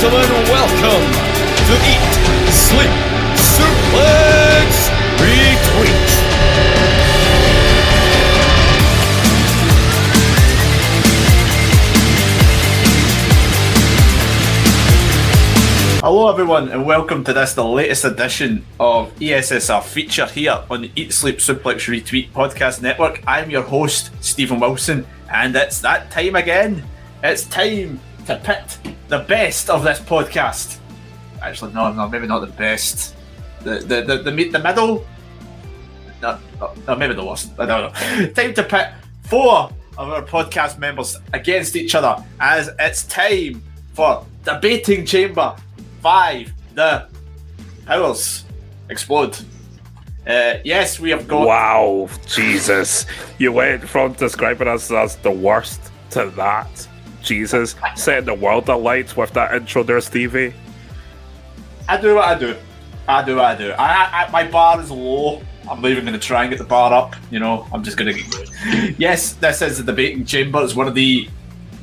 gentlemen, welcome to Eat, Sleep, Suplex, Retweet. Hello, everyone, and welcome to this, the latest edition of ESSR feature here on the Eat Sleep Suplex Retweet podcast network. I'm your host, Stephen Wilson, and it's that time again. It's time to pit the best of this podcast. Actually, no, no, maybe not the best. The the the the, the middle. No, no, maybe the worst. I don't know. time to pit four of our podcast members against each other as it's time for debating chamber five. The powers explode. Uh, yes, we have got. Wow, Jesus. You went from describing us as the worst to that. Jesus. Setting the world alight with that intro there, Stevie. I do what I do. I do what I do. I, I, my bar is low. I'm not even going to try and get the bar up. You know, I'm just going to. Get Yes, this is the debating chamber. It's one of the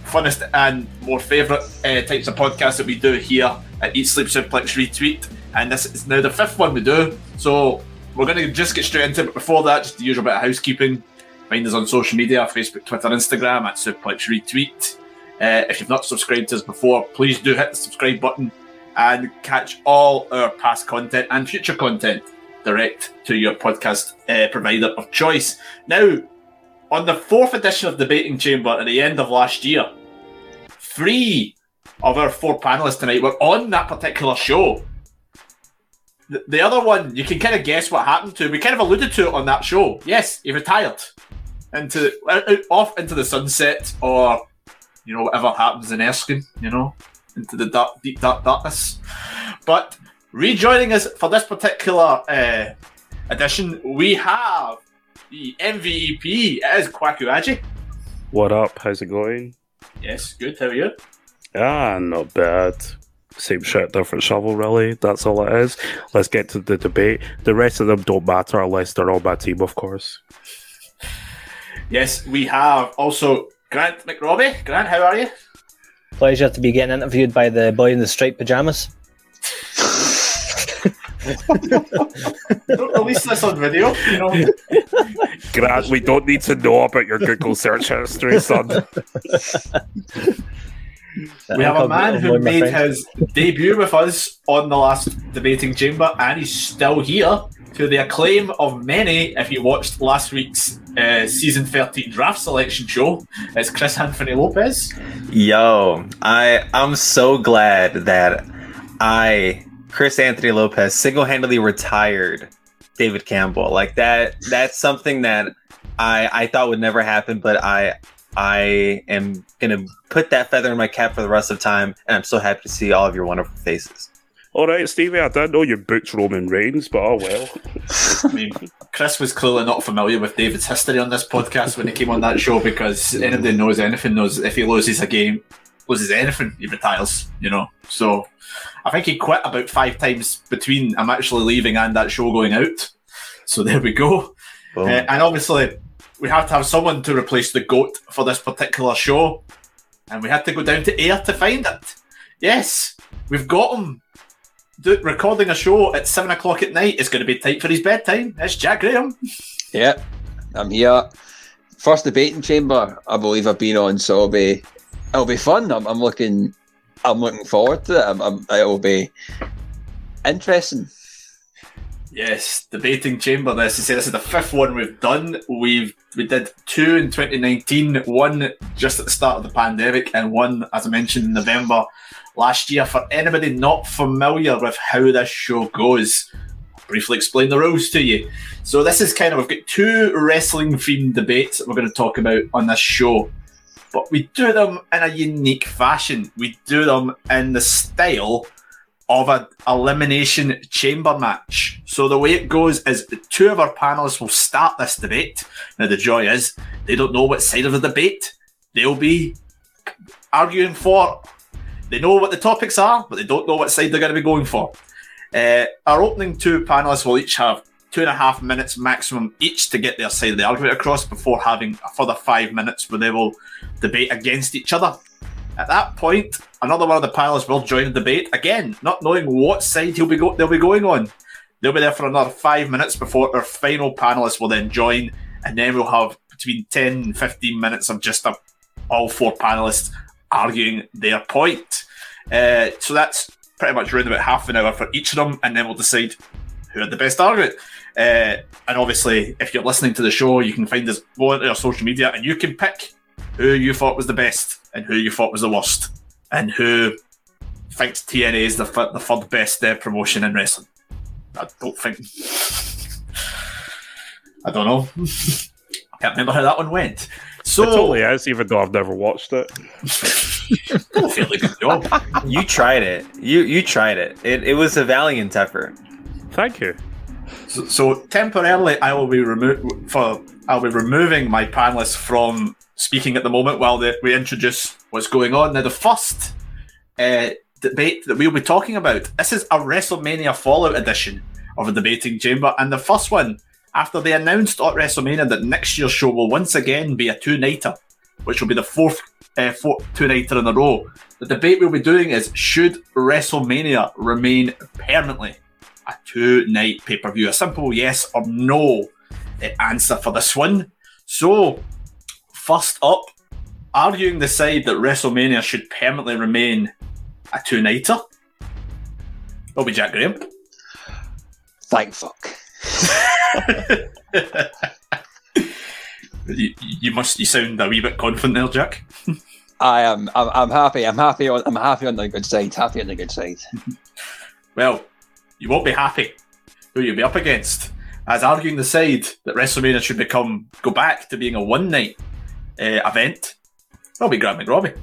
funnest and more favourite uh, types of podcasts that we do here at Eat Sleep Suplex Retweet. And this is now the fifth one we do. So we're going to just get straight into it. But before that, just the usual bit of housekeeping. Find us on social media Facebook, Twitter, Instagram at Suplex Retweet. Uh, if you've not subscribed to us before, please do hit the subscribe button and catch all our past content and future content direct to your podcast uh, provider of choice. Now, on the fourth edition of Debating Chamber at the end of last year, three of our four panelists tonight were on that particular show. The, the other one, you can kind of guess what happened to. We kind of alluded to it on that show. Yes, he retired into off into the sunset, or you know whatever happens in Erskine. You know, into the dark, deep dark darkness. But rejoining us for this particular uh, edition, we have the MVP. It is Kwaku Aji. What up? How's it going? Yes, good. How are you? Ah, not bad. Same shit, different shovel, really. That's all it is. Let's get to the debate. The rest of them don't matter unless they're on my team, of course. Yes, we have also Grant McRobbie. Grant, how are you? Pleasure to be getting interviewed by the boy in the striped pajamas. Don't release this on video. You know. Grant, we don't need to know about your Google search history, son. We have a man who made his debut with us on the last debating chamber, and he's still here to the acclaim of many. If you watched last week's uh, season 13 draft selection show, it's Chris Anthony Lopez. Yo, I I'm so glad that I Chris Anthony Lopez single-handedly retired David Campbell. Like that that's something that I I thought would never happen, but I I am gonna put that feather in my cap for the rest of time, and I'm so happy to see all of your wonderful faces. All right, Stevie, I didn't know you booked Roman Reigns, but oh well. I mean, Chris was clearly not familiar with David's history on this podcast when he came on that show because anybody knows anything knows if he loses a game, loses anything, he retires, you know. So I think he quit about five times between I'm actually leaving and that show going out. So there we go. Uh, and obviously, we have to have someone to replace the GOAT for this particular show. And we had to go down to Ayr to find it. Yes, we've got him. Do, recording a show at seven o'clock at night is going to be tight for his bedtime. It's Jack Graham. Yeah, I'm here. First debating chamber, I believe I've been on, so it'll be it'll be fun. I'm, I'm looking I'm looking forward to it. I'm, I'm, it'll be interesting. Yes, debating chamber. This is this is the fifth one we've done. We've we did two in 2019, one just at the start of the pandemic, and one, as I mentioned, in November last year. For anybody not familiar with how this show goes, I'll briefly explain the rules to you. So this is kind of we've got two wrestling themed debates that we're going to talk about on this show. But we do them in a unique fashion. We do them in the style of an elimination chamber match. So the way it goes is the two of our panelists will start this debate. Now the joy is they don't know what side of the debate they'll be arguing for. They know what the topics are, but they don't know what side they're going to be going for. Uh, our opening two panelists will each have two and a half minutes maximum each to get their side of the argument across before having a further five minutes where they will debate against each other. At that point, another one of the panelists will join the debate again, not knowing what side he'll be go- they'll be going on. They'll be there for another five minutes before our final panelist will then join, and then we'll have between 10 and 15 minutes of just a, all four panelists arguing their point. Uh, so that's pretty much around about half an hour for each of them, and then we'll decide who had the best argument. Uh, and obviously, if you're listening to the show, you can find us onto our social media and you can pick who you thought was the best and who you thought was the worst, and who thinks TNA is the, the third best uh, promotion in wrestling. I don't think. I don't know. I can't remember how that one went. So, It totally is, even though I've never watched it. a fairly good job. You tried it. You you tried it. It it was a valiant effort. Thank you. So, so temporarily, I will be remo- for I'll be removing my panelists from speaking at the moment while the, we introduce what's going on. Now, the first uh, debate that we'll be talking about this is a WrestleMania Fallout edition of a debating chamber, and the first one after they announced at WrestleMania that next year's show will once again be a two-nighter, which will be the fourth, uh, fourth two-nighter in a row. The debate we'll be doing is should WrestleMania remain permanently a two night pay per view? A simple yes or no answer for this one. So, first up, arguing the side that WrestleMania should permanently remain a two nighter. Will be Jack Graham. Thank fuck. You, you must. You sound a wee bit confident there, Jack. I am. I'm, I'm happy. I'm happy on. I'm happy on the good side. Happy on the good side. Well, you won't be happy who you'll be up against. As arguing the side that WrestleMania should become go back to being a one night uh, event, will be Grant McRobbie.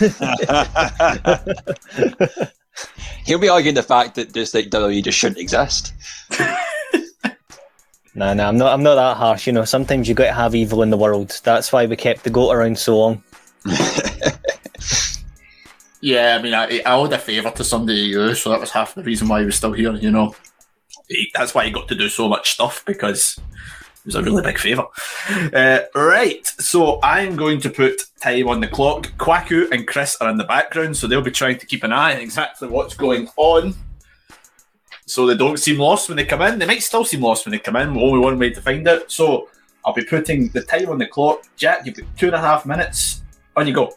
He'll be arguing the fact that just like WWE just shouldn't exist. No, no, I'm not. I'm not that harsh. You know, sometimes you got to have evil in the world. That's why we kept the goat around so long. Yeah, I mean, I, I owed a favour to somebody you, so that was half the reason why he was still here, you know. He, that's why he got to do so much stuff, because it was a really big favour. Uh, right, so I'm going to put time on the clock. Kwaku and Chris are in the background, so they'll be trying to keep an eye on exactly what's going on. So they don't seem lost when they come in. They might still seem lost when they come in. Only one way to find out. So I'll be putting the time on the clock. Jack, you've got two and a half minutes. On you go.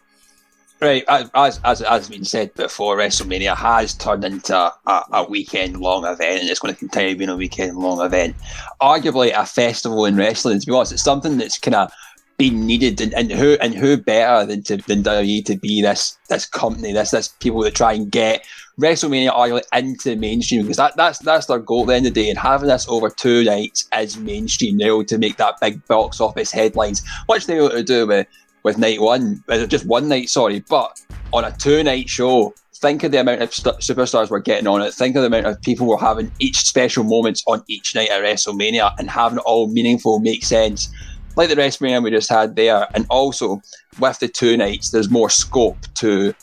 Right, as as as has been said before, WrestleMania has turned into a, a weekend long event, and it's going to continue being a weekend long event. Arguably, a festival in wrestling. To be honest, it's something that's kind of been needed, and, and who and who better than to than WWE to be this this company, this this people that try and get WrestleMania arguably into mainstream because that, that's that's their goal at the end of the day, and having this over two nights is mainstream. They're to make that big box office headlines, which they're able to do with with night one, uh, just one night, sorry, but on a two night show, think of the amount of st- superstars we're getting on it. Think of the amount of people we're having each special moments on each night at WrestleMania and having it all meaningful, make sense. Like the WrestleMania we just had there, and also with the two nights, there's more scope to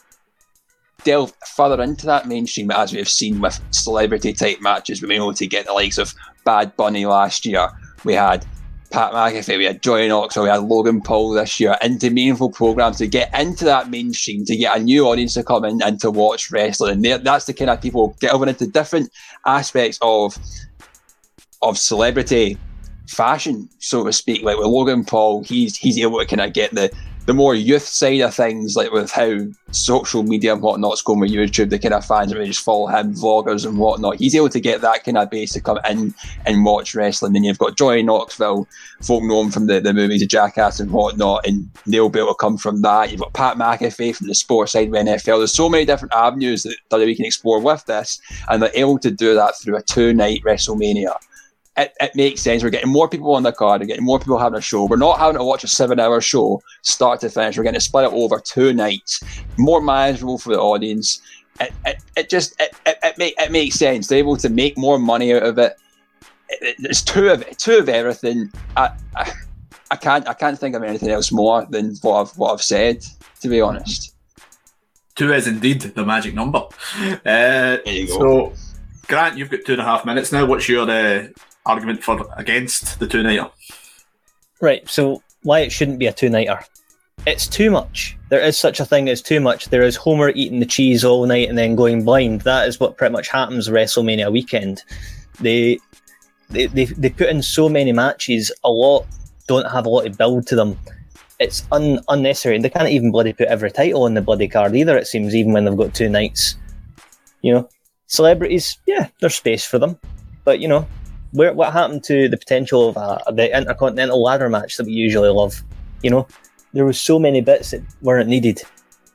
delve further into that mainstream as we have seen with celebrity type matches. We've been able to get the likes of Bad Bunny last year. We had Pat McAfee, we had Johnny Knoxville, we had Logan Paul this year, into meaningful programs to get into that mainstream, to get a new audience to come in and to watch wrestling. And that's the kind of people delving into different aspects of of celebrity fashion, so to speak. Like with Logan Paul, he's he's able to kind of get the the more youth side of things, like with how social media and whatnot's going with YouTube, the kind of fans that just follow him, vloggers and whatnot. He's able to get that kind of base to come in and watch wrestling. Then you've got Johnny Knoxville, folk know him from the, the movies of Jackass and whatnot, and they'll be able to come from that. You've got Pat McAfee from the sports side of NFL. There's so many different avenues that, that we can explore with this, and they're able to do that through a two night WrestleMania it, it makes sense. We're getting more people on the card. We're getting more people having a show. We're not having to watch a seven-hour show start to finish. We're getting to split it over two nights. More manageable for the audience. It, it, it just it, it, it, make, it makes sense. They're able to make more money out of it. it it's two of two of everything. I, I I can't I can't think of anything else more than what I've what I've said. To be honest. Two is indeed the magic number. Uh, There you go. so, Grant, you've got two and a half minutes now. What's your uh, argument for against the two nighter? Right. So why it shouldn't be a two nighter it's too much. There is such a thing as too much. There is Homer eating the cheese all night and then going blind. That is what pretty much happens WrestleMania weekend. They they, they, they put in so many matches, a lot don't have a lot of build to them. It's un, unnecessary. They can't even bloody put every title on the bloody card either, it seems, even when they've got two nights. You know, celebrities, yeah, there's space for them. But, you know, where, what happened to the potential of uh, the Intercontinental ladder match that we usually love? You know, there was so many bits that weren't needed.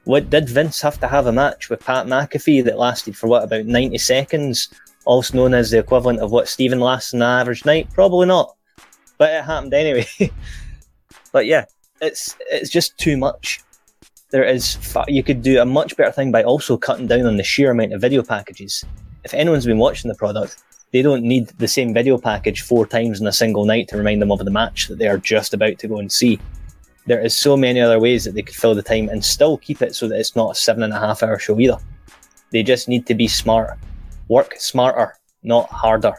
What did Vince have to have a match with Pat McAfee that lasted for what about ninety seconds, also known as the equivalent of what Stephen lasts in an average night? Probably not, but it happened anyway. but yeah, it's it's just too much. There is fa- you could do a much better thing by also cutting down on the sheer amount of video packages. If anyone's been watching the product, they don't need the same video package four times in a single night to remind them of the match that they are just about to go and see there is so many other ways that they could fill the time and still keep it so that it's not a seven and a half hour show either. They just need to be smart. Work smarter, not harder,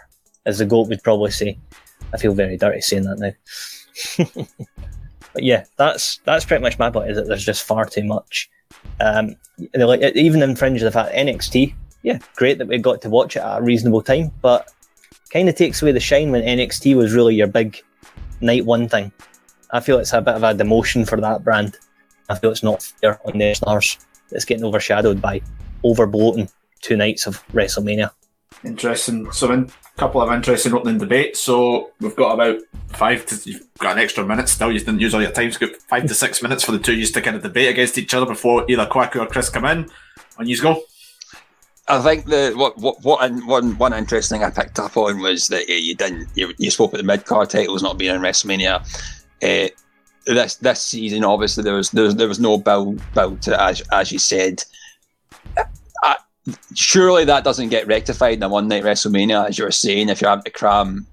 as the GOAT would probably say. I feel very dirty saying that now. but yeah, that's that's pretty much my point. Is that there's just far too much. Um, like even infringe the fact NXT. Yeah, great that we got to watch it at a reasonable time, but kind of takes away the shine when NXT was really your big night one thing. I feel it's a bit of a demotion for that brand. I feel it's not fair on the stars. It's getting overshadowed by overbloating two nights of WrestleMania. Interesting. So, a couple of interesting opening debates. So, we've got about five to, you've got an extra minute still. You didn't use all your time. So, five to six minutes for the two of you to kind of debate against each other before either Kwaku or Chris come in. On you go. I think the what what what one one interesting thing I picked up on was that uh, you didn't you, you spoke about the mid card titles not being in WrestleMania. Uh, this this season, obviously, there was there was, there was no build build to as as you said. I, surely that doesn't get rectified in a one night WrestleMania, as you were saying. If you're having to cram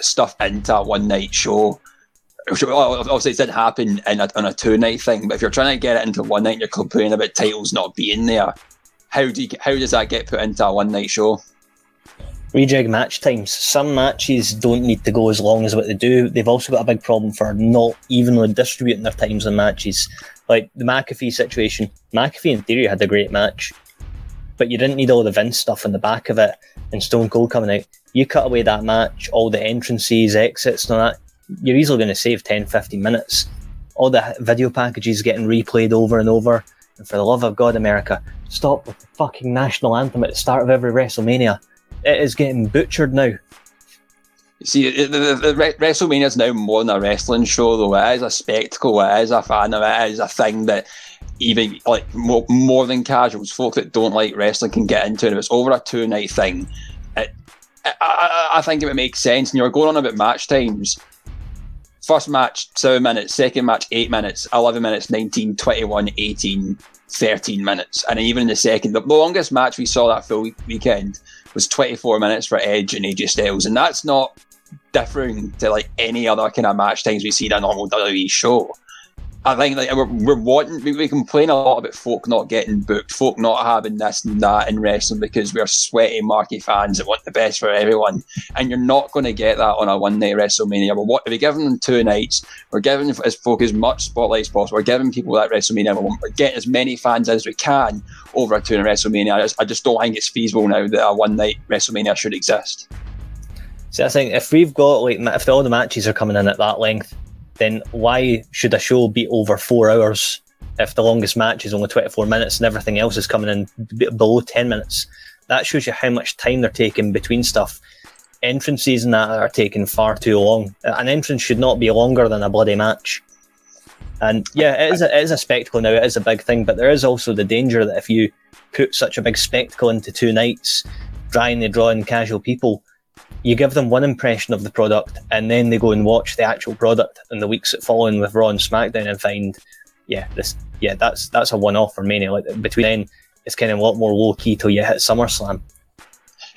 stuff into a one night show, obviously it didn't happen in a, on a two night thing. But if you're trying to get it into one night, and you're complaining about titles not being there. How do you, how does that get put into a one night show? rejig match times. Some matches don't need to go as long as what they do. They've also got a big problem for not evenly distributing their times in matches. Like the McAfee situation, McAfee in theory had a great match, but you didn't need all the Vince stuff in the back of it and Stone Cold coming out. You cut away that match, all the entrances, exits, and all that, you're easily going to save 10, 15 minutes. All the video packages getting replayed over and over. And for the love of God, America, stop with the fucking national anthem at the start of every WrestleMania it is getting butchered now. See, the, the, the WrestleMania is now more than a wrestling show, though. It is a spectacle. It is a fan of it. It is a thing that even like more, more than casuals, folk that don't like wrestling can get into. And if it's over a two night thing, it, I, I, think it would make sense. And you're going on about match times. First match, seven minutes. Second match, eight minutes. 11 minutes, 19, 21, 18, 13 minutes. And even in the second, the longest match we saw that full weekend was 24 minutes for Edge and AJ Styles, and that's not different to like any other kind of match times we see in a normal WWE show. I think like we're, we're wanting we, we complain a lot about folk not getting booked, folk not having this and that in wrestling because we're sweaty marky fans that want the best for everyone, and you're not going to get that on a one night WrestleMania. We're, we're giving them two nights. We're giving as folk as much spotlight as possible. We're giving people that WrestleMania. We're getting as many fans as we can over a two night WrestleMania. I just, I just don't think it's feasible now that a one night WrestleMania should exist. So I think if we've got like if all the matches are coming in at that length then why should a show be over four hours if the longest match is only 24 minutes and everything else is coming in b- below 10 minutes? That shows you how much time they're taking between stuff. Entrances and that are taking far too long. An entrance should not be longer than a bloody match. And yeah, it is, a, it is a spectacle now, it is a big thing, but there is also the danger that if you put such a big spectacle into two nights, trying to draw in casual people, you give them one impression of the product and then they go and watch the actual product in the weeks that follow in with Raw and SmackDown and find, yeah, this, yeah, that's that's a one off for Mania. Like between then, it's kind of a lot more low key till you hit SummerSlam.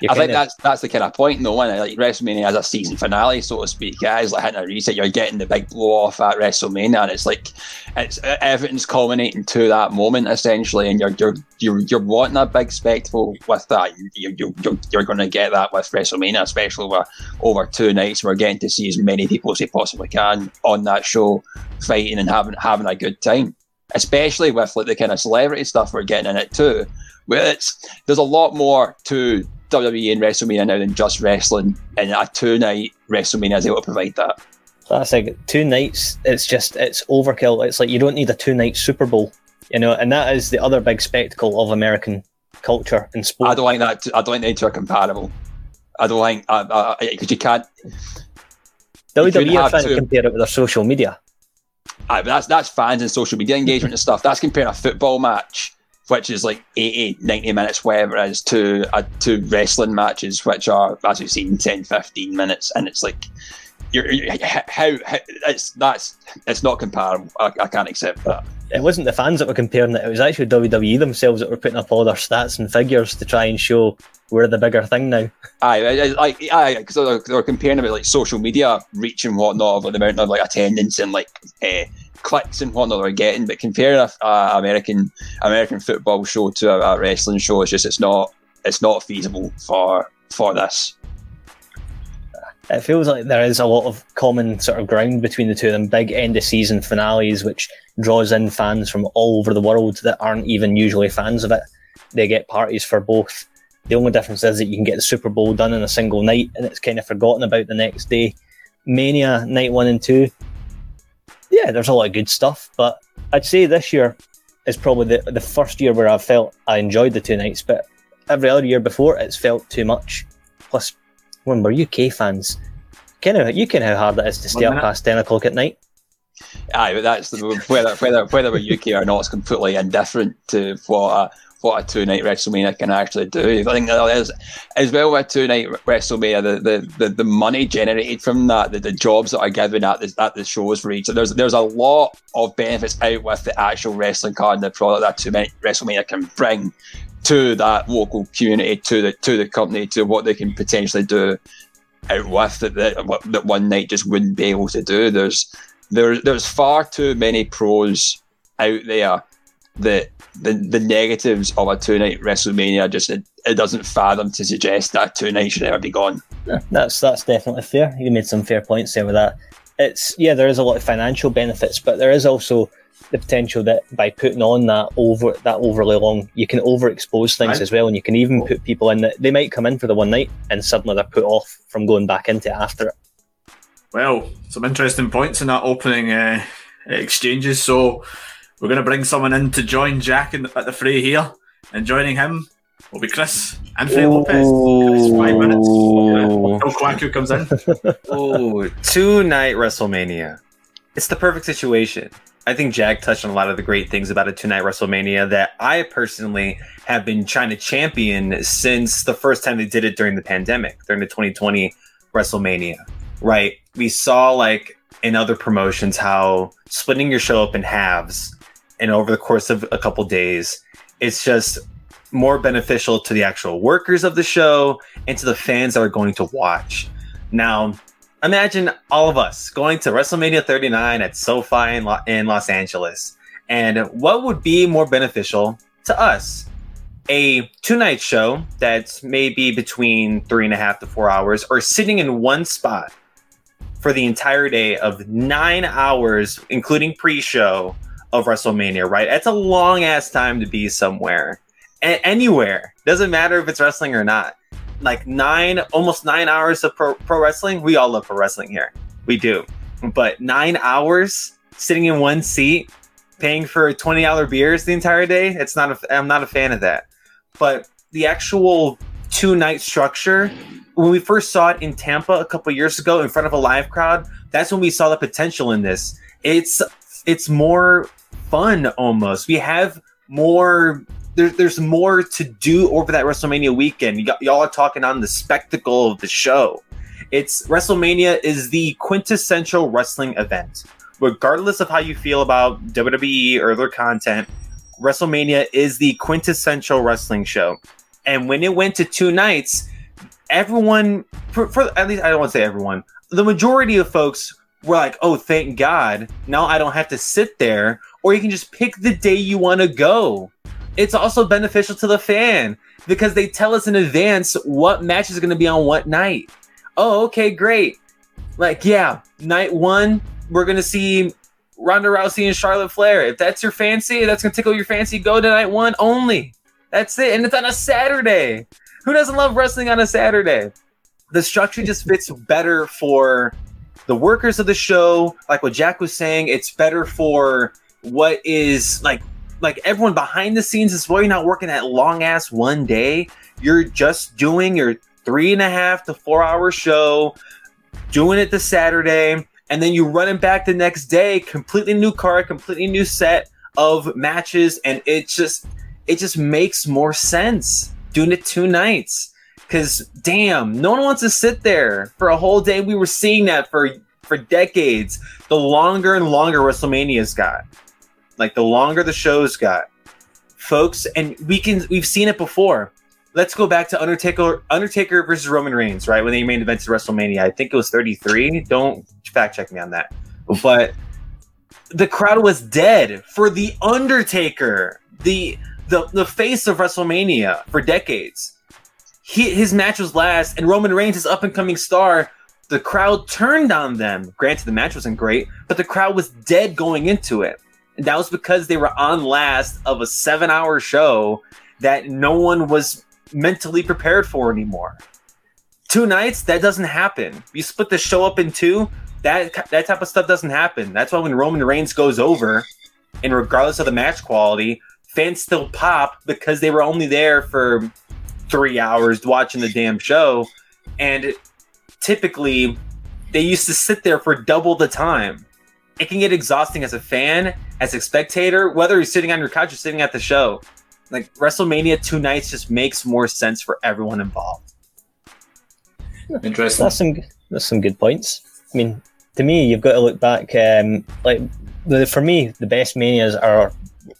You I think kinda- that's that's the kind of point, though. When like WrestleMania has a season finale, so to speak, guys, like hitting a reset, you're getting the big blow off at WrestleMania, and it's like it's everything's culminating to that moment essentially, and you're you're you're, you're wanting a big spectacle with that. You, you, you're, you're going to get that with WrestleMania, especially over over two nights. We're getting to see as many people as we possibly can on that show, fighting and having having a good time. Especially with like the kind of celebrity stuff we're getting in it too. Where it's there's a lot more to WWE and WrestleMania now than just wrestling, and a two night WrestleMania is able to provide that. That's like two nights. It's just it's overkill. It's like you don't need a two night Super Bowl, you know. And that is the other big spectacle of American culture and sport. I don't like that. I don't think the two are comparable. I don't think because you can't. WWE are trying to compare it with their social media. Aye, but that's that's fans and social media engagement and stuff. That's comparing a football match, which is like 80, 90 minutes, whatever it is, to uh, to wrestling matches, which are, as we've seen, 10, 15 minutes, and it's like. You're, you're, how, how it's that's it's not comparable. I, I can't accept that. It wasn't the fans that were comparing it. It was actually WWE themselves that were putting up all their stats and figures to try and show we're the bigger thing now. Aye, I- I- like aye, because they're, they're comparing about like social media reach and whatnot like, the amount of like attendance and like uh, clicks and whatnot they're getting. But comparing a, a American American football show to a, a wrestling show, it's just it's not it's not feasible for for this. It feels like there is a lot of common sort of ground between the two of them. Big end of season finales, which draws in fans from all over the world that aren't even usually fans of it. They get parties for both. The only difference is that you can get the Super Bowl done in a single night and it's kind of forgotten about the next day. Mania night one and two, yeah, there's a lot of good stuff, but I'd say this year is probably the, the first year where I've felt I enjoyed the two nights, but every other year before it's felt too much. Plus, when we're UK fans, kind of you can how hard it is to stay One up past ten o'clock at night. Aye, but that's the, whether whether whether we're UK or not, it's completely indifferent to what a what a two night WrestleMania can actually do. I think is as well with two night WrestleMania, the, the, the, the money generated from that, the, the jobs that are given at the at the shows for each. So there's there's a lot of benefits out with the actual wrestling card and the product that two night WrestleMania can bring to that local community, to the to the company, to what they can potentially do out with that that, that one night just wouldn't be able to do. There's there, there's far too many pros out there that the the negatives of a two night WrestleMania just it, it doesn't fathom to suggest that two nights should ever be gone. Yeah, that's that's definitely fair. You made some fair points there with that. It's yeah, there is a lot of financial benefits, but there is also the potential that by putting on that over that overly long, you can overexpose things Right. as well, and you can even put people in that they might come in for the one night and suddenly they're put off from going back into it after it. Well, some interesting points in that opening uh, exchanges. So we're going to bring someone in to join Jack in, at the fray here, and joining him will be Chris Anthony Lopez. Chris, five minutes. Oh. Until Kwaku comes in. Ooh, two night WrestleMania. It's the perfect situation. I think Jack touched on a lot of the great things about a two night WrestleMania that I personally have been trying to champion since the first time they did it during the pandemic, during the 2020 WrestleMania. Right? We saw like in other promotions how splitting your show up in halves and over the course of a couple days, it's just more beneficial to the actual workers of the show and to the fans that are going to watch. Now, imagine all of us going to WrestleMania 39 at SoFi in, Lo- in Los Angeles. And what would be more beneficial to us? A two night show that's maybe between three and a half to four hours, or sitting in one spot for the entire day of nine hours, including pre show of WrestleMania, right? It's a long ass time to be somewhere. A- anywhere. Doesn't matter if it's wrestling or not like nine, almost nine hours of pro, pro wrestling. We all love pro wrestling here. We do. But nine hours sitting in one seat, paying for twenty dollar beers the entire day. It's not. A, I'm not a fan of that. But the actual two night structure, when we first saw it in Tampa a couple years ago in front of a live crowd, that's when we saw the potential in this. It's it's more fun almost. We have more there, there's more to do over that WrestleMania weekend. Y'all are talking on the spectacle of the show. It's WrestleMania is the quintessential wrestling event. Regardless of how you feel about WWE or their content, WrestleMania is the quintessential wrestling show. And when it went to two nights, everyone, for, for at least I don't want to say everyone, the majority of folks were like, "Oh, thank God! Now I don't have to sit there." Or you can just pick the day you want to go. It's also beneficial to the fan because they tell us in advance what match is going to be on what night. Oh, okay, great. Like, yeah, night one, we're going to see Ronda Rousey and Charlotte Flair. If that's your fancy, that's going to tickle your fancy, go to night one only. That's it. And it's on a Saturday. Who doesn't love wrestling on a Saturday? The structure just fits better for the workers of the show. Like what Jack was saying, it's better for what is like like everyone behind the scenes as well. You're not working that long ass one day. You're just doing your three and a half to four hour show, doing it the Saturday, and then you run it back the next day, completely new card, completely new set of matches, and it just it just makes more sense doing it two nights. Cause damn, no one wants to sit there for a whole day. We were seeing that for for decades. The longer and longer WrestleMania's got like the longer the shows got, folks, and we can we've seen it before. Let's go back to Undertaker Undertaker versus Roman Reigns, right? When they main evented WrestleMania. I think it was 33. Don't fact check me on that. But the crowd was dead for the Undertaker, the the the face of WrestleMania for decades. He, his match was last, and Roman Reigns is up and coming star. The crowd turned on them. Granted, the match wasn't great, but the crowd was dead going into it. That was because they were on last of a seven hour show that no one was mentally prepared for anymore. Two nights, that doesn't happen. You split the show up in two, that that type of stuff doesn't happen. That's why when Roman Reigns goes over, and regardless of the match quality, fans still pop because they were only there for three hours watching the damn show. And typically, they used to sit there for double the time it can get exhausting as a fan, as a spectator, whether you're sitting on your couch or sitting at the show. Like WrestleMania two nights just makes more sense for everyone involved. Interesting. That's some that's some good points. I mean, to me, you've got to look back. Um, like the, for me, the best manias are.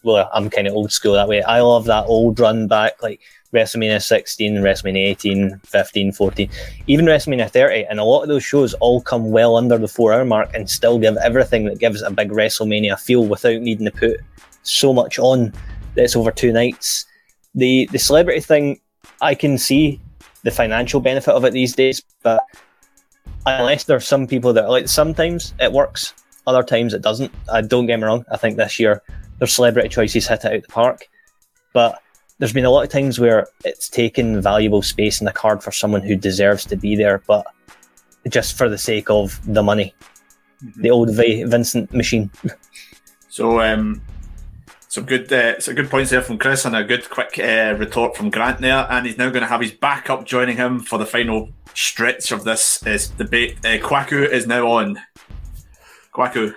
Well, I'm kind of old school that way. I love that old run back, like WrestleMania 16, WrestleMania 18, 15, 14, even WrestleMania 30. And a lot of those shows all come well under the four hour mark and still give everything that gives a big WrestleMania feel without needing to put so much on that's over two nights. The the celebrity thing, I can see the financial benefit of it these days, but unless there's some people that like sometimes it works, other times it doesn't. I don't get me wrong. I think this year their celebrity choices hit it out the park, but there's been a lot of times where it's taken valuable space in the card for someone who deserves to be there, but just for the sake of the money. Mm-hmm. The old v- Vincent machine. so, um, some good, uh, some good points there from Chris, and a good quick uh, retort from Grant there. And he's now going to have his backup joining him for the final stretch of this is debate. Uh, Kwaku is now on. Kwaku.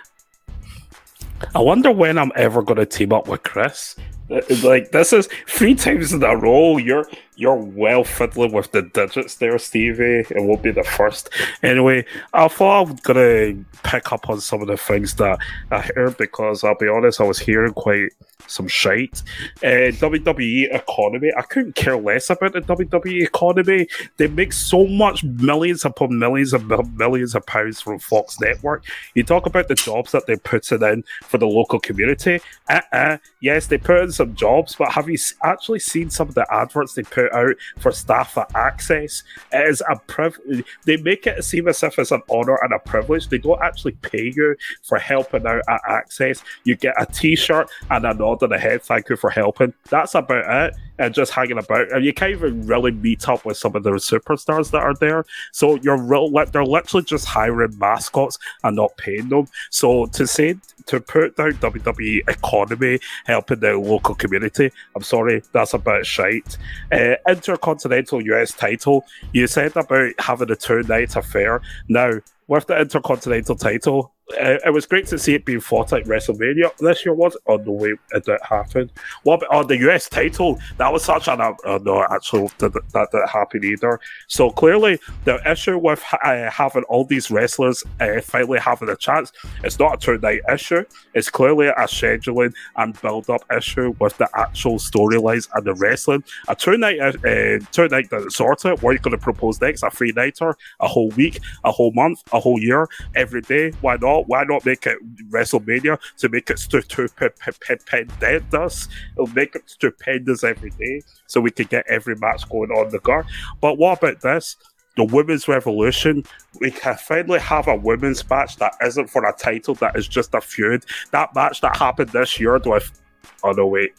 I wonder when I'm ever going to team up with Chris Uh, like this is three times in a row. You're you're well fiddling with the digits there, Stevie. It won't be the first. Anyway, I thought I was gonna pick up on some of the things that I heard because I'll be honest, I was hearing quite some shite. Uh, WWE economy, I couldn't care less about the WWE economy. They make so much millions upon millions and millions of pounds from Fox Network. You talk about the jobs that they're putting in for the local community. Uh-uh. Yes, they put in some jobs, but have you actually seen some of the adverts they put out for staff Axxess? It is a privilege. They make it seem as if it's an honor and a privilege. They don't actually pay you for helping out at Axxess. You get a T-shirt and a nod on the head. Thank you for helping. That's about it. And just hanging about, and you can't even really meet up with some of the superstars that are there. So you're real, they're literally just hiring mascots and not paying them. So to say to put down WWE economy helping the local community. I'm sorry, that's a bit shite. Uh, Intercontinental US title, you said about having a two night affair. Now, with the Intercontinental title, uh, it was great to see it being fought at WrestleMania this year. Was on the way it did happen. What about on the US title? That was such an uh, no, actually that, that didn't either. So clearly, the issue with uh, having all these wrestlers uh, finally having a chance, it's not a two night issue. It's clearly a scheduling and build up issue with the actual storylines and the wrestling. A two night uh, two night doesn't sort it. What are you going to propose next? A three nighter, a whole week, a whole month, a whole year, every day. Why not? Why not make it WrestleMania to make it stupendous? It'll make it stupendous every day so we can get every match going on the card. But what about this? The women's revolution, we can finally have a women's match that isn't for a title, that is just a feud. That match that happened this year with, oh no, wait,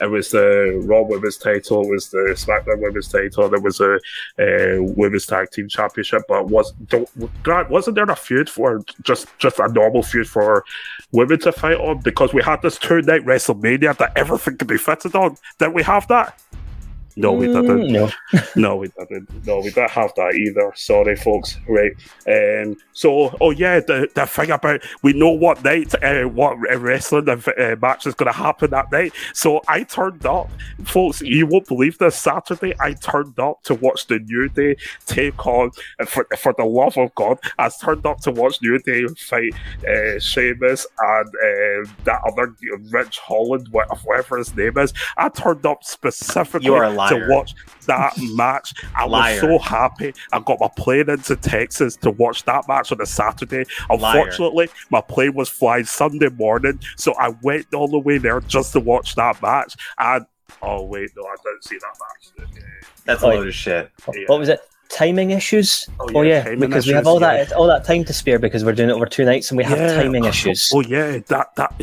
it was the Raw Women's title, it was the SmackDown Women's title, there was a uh, Women's Tag Team Championship. But was Grant, wasn't there a feud for just just a normal feud for women to fight on? Because we had this two night WrestleMania that everything could be fitted on. Did we have that? No, we didn't. Mm, no. no, we didn't. No, we didn't have that either. Sorry, folks. Right. Um. So, oh yeah, the, the thing about we know what night, uh, what wrestling uh, match is going to happen that night. So I turned up, folks. You won't believe this. Saturday, I turned up to watch the New Day take on. For for the love of God, I turned up to watch New Day fight uh, Sheamus and uh, that other Ridge Holland, whatever his name is. I turned up specifically You are a liar. to watch that match. I Liar. was so happy. I got my plane into Texas to watch that match on a Saturday. Unfortunately, my plane was flying Sunday morning, so I went all the way there just to watch that match. And oh wait, no, I didn't see that match. That's a Like- load of shit. What was it? Timing issues? Oh, Oh yeah, yeah, timing because we have all yeah. that all that time to spare because we're doing it over two nights and we have Yeah. timing issues. Oh yeah, that that.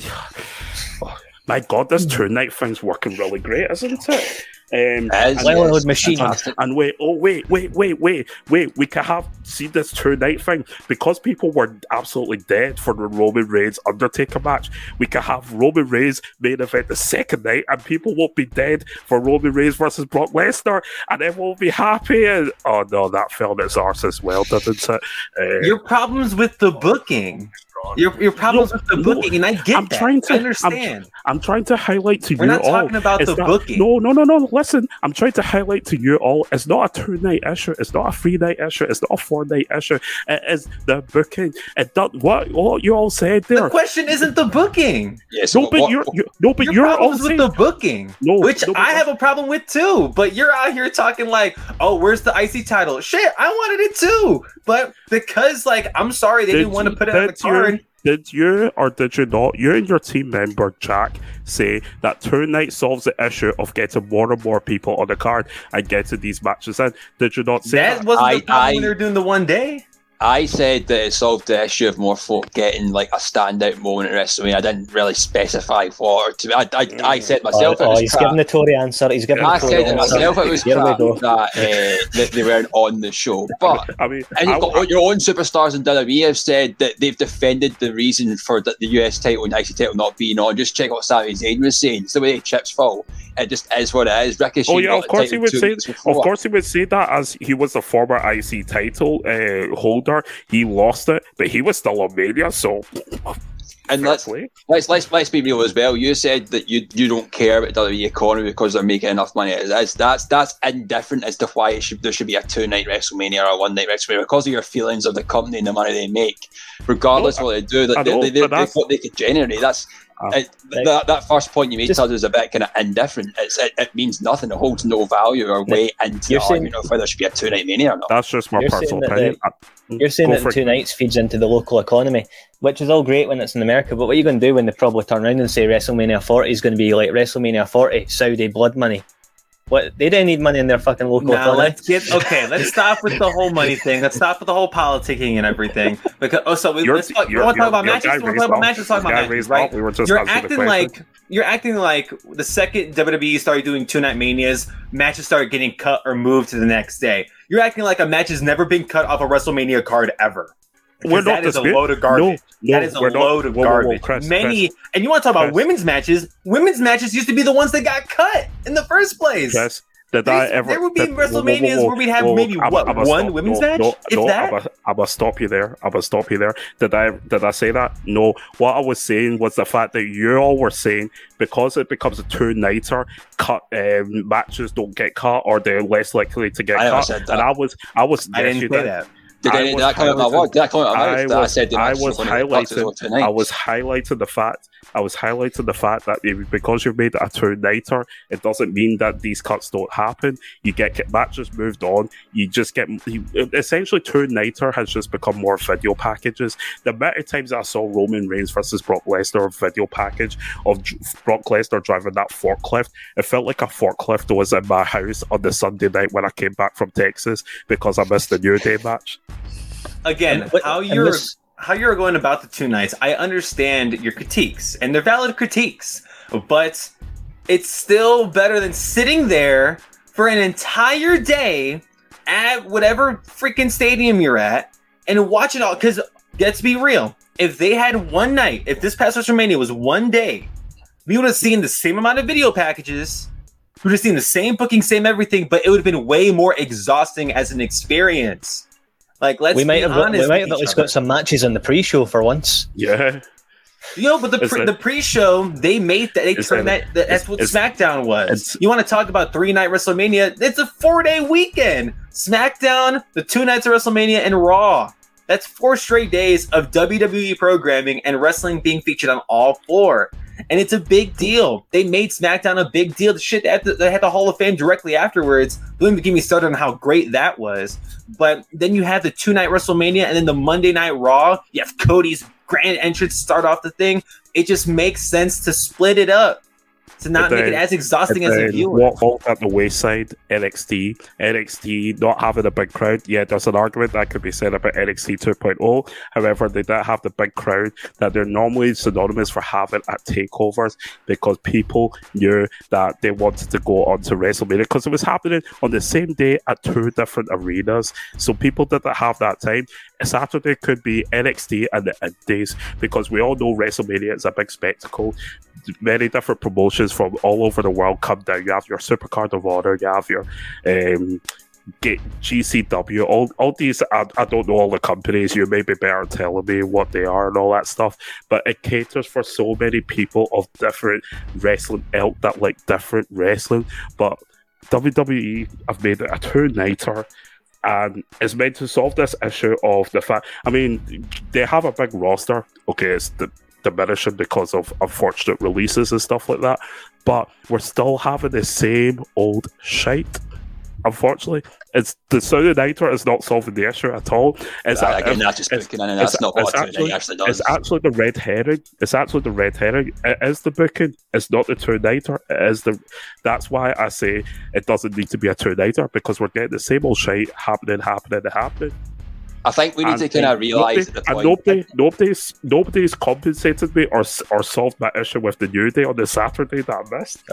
Oh, my God, this two night thing's working really great, isn't it? Um, As and- Well-oiled yes, machine. fantastic. And wait, oh wait, wait, wait, wait, wait. We can have see this two night thing because people were absolutely dead for the Roman Reigns Undertaker match. We can have Roman Reigns main event the second night, and people won't be dead for Roman Reigns versus Brock Lesnar, and everyone will be happy. And oh no, that fell on its arse as well, didn't it? Uh, Your problems with the booking. Your your problems No, with the no, booking, and I get I'm that. trying to- I I'm- understand. I'm trying to highlight to We're you not all. talking about it's the not- booking. No, no, no, no. Listen, I'm trying to highlight to you all. It's not a two night issue. It's not a three night issue. It's not a four night issue. It is the booking. It does what what you all said there. the question isn't the booking. Yes, No, but what- you're, you no, but Your you're all problems with saying the booking, No, which no, I have a problem with too. But you're out here talking like, "Oh, where's the IC title?" Shit, I wanted it too, but because like, I'm sorry they Did didn't want to put it on the did you- card. Did you or did you not? You and your team member Jack say that two night solves the issue of getting more and more people on the card and getting these matches in. Did you not say That that? wasn't I- the problem I- when they were doing the one day. I said that it solved the issue of more folk getting like a standout moment at WrestleMania. I didn't really specify what. To me, I, I, I said myself oh, it oh, he's crap. giving the Tory answer. He's giving I the Tory said it answer. myself. It was Here crap that, uh, that they weren't on the show. But I mean, and I- you've got your own superstars in WWE have said that they've defended the reason for the, the US title and IC title not being on. Just check what Sami Zayn was saying. It's the way chips fall. It just is what it is. Ricochet. Oh yeah, of course he would two say. Of course he would say that as he was the former IC title uh, holder. He lost it, but he was still on Mania. So And let's let's let's let's be real as well. You said that you you don't care about WWE economy because they're making enough money. That's that's that's indifferent as to why it should there should be a two night WrestleMania or a one night WrestleMania because of your feelings of the company and the money they make. Regardless No, of what they do, that they, know, they, they, they, what they could generate. That's it, that, that first point you made Just- to is a bit kind of indifferent. It's, it, it means nothing. It holds no value or weight into You're saying- argument of whether there should be a two night mania or not. That's just my You're personal opinion. Uh, You're saying Go that the two it. nights feeds into the local economy, which is all great when it's in America. But what are you going to do when they probably turn around and say WrestleMania 40 is going to be like WrestleMania 40 Saudi blood money? What they didn't need money in their fucking local Now economy. let's get okay. Let's stop with the whole money thing. Let's stop with the whole politicking and everything. Because oh, so we, Your- let's talk, your- want to talk about your matches? guy You want to raised talk about up. matches? Let's talk Your about guy matches, raised right? up. We were just You're acting like you're acting like the second WWE started doing two night manias, matches started getting cut or moved to the next day. You're acting like a match has never been cut off a WrestleMania card ever. We're not that is a load of garbage. No, no, that is a we're not- load of whoa, whoa, whoa, garbage. Many, and you want to talk about women's matches? Women's matches used to be the ones that got cut in the first place. I ever? there would be did- whoa, whoa, whoa, WrestleManias whoa, where we'd have whoa, maybe, I'm- what, I'm one stop- women's no, match? No, If no, that? I'm gonna- I'm gonna stop you there. I'm gonna stop you there. Did I? Did I say that? No. What I was saying was the fact that you all were saying because it becomes a two nighter, cut um, matches don't get cut or they're less likely to get I cut. that. And I was, I was. I yes, didn't say did. that. Did, I I, did was that come out my highlighting-? Did that come out my I was, said the I was was going to cut highlighting. I was highlighting the fact. I was highlighting the fact that because you've made a two nighter, it doesn't mean that these cuts don't happen. You get get matches moved on. You just get you, essentially two nighter has just become more video packages. The amount of times I saw Roman Reigns versus Brock Lesnar video package of Brock Lesnar driving that forklift, it felt like a forklift was in my house on the Sunday night when I came back from Texas because I missed the New Day match. Again, how you're this- how you're going about the two nights, I understand your critiques, and they're valid critiques, but it's still better than sitting there for an entire day at whatever freaking stadium you're at and watch it all. Because let's be real, if they had one night, if this past WrestleMania was one day, we would have seen the same amount of video packages. We would have seen the same booking, same everything, but it would have been way more exhausting as an experience. Like, let's we might be have honest we might have at least other. got some matches on the pre-show for once. Yeah. You know, but the pre- it- the pre-show they made that they turned that, that that's what SmackDown was. You want to talk about three night WrestleMania? It's a four day weekend. SmackDown, the two nights of WrestleMania, and Raw. That's four straight days of WWE programming and wrestling being featured on all four. And it's a big deal. They made SmackDown a big deal. The shit that they had the Hall of Fame directly afterwards. Don't even get me started on how great that was. But then you have the two night WrestleMania and then the Monday night Raw. You have Cody's grand entrance start off the thing. It just makes sense to split it up to not But make it as exhausting as a then viewer. what at the wayside? NXT. NXT not having a big crowd. Yeah, there's an argument that could be said about NXT 2.0. However, they don't have the big crowd that they're normally synonymous for having at takeovers because people knew that they wanted to go on to WrestleMania because it was happening on the same day at two different arenas. So people didn't have that time. Saturday could be NXT and the Indies because we all know WrestleMania is a big spectacle many different promotions from all over the world come down. You have your Supercard of Honor, you have your um, GCW, all, all these. I, I don't know all the companies. You may be better telling me what they are and all that stuff. But it caters for so many people of different wrestling ilk that like different wrestling. But WWE have made it a two nighter. And it's meant to solve this issue of the fact. I mean, they have a big roster. Okay, it's the diminishing because of unfortunate releases and stuff like that. But we're still having the same old shite. Unfortunately, it's the Saudi Nighter is not solving the issue at all. It's Uh, again, that's just booking, and that's not what actually- actually does. It's actually the red herring. It's actually the red herring. It is the booking. It's not the two nighter. It is the. That's why I say it doesn't need to be a two nighter because we're getting the same old shite happening, happening, and happening. I think we need And to kind of realise nobody- at the and nobody, nobody's, nobody's compensated me or or solved my issue with the new day on the Saturday that I missed.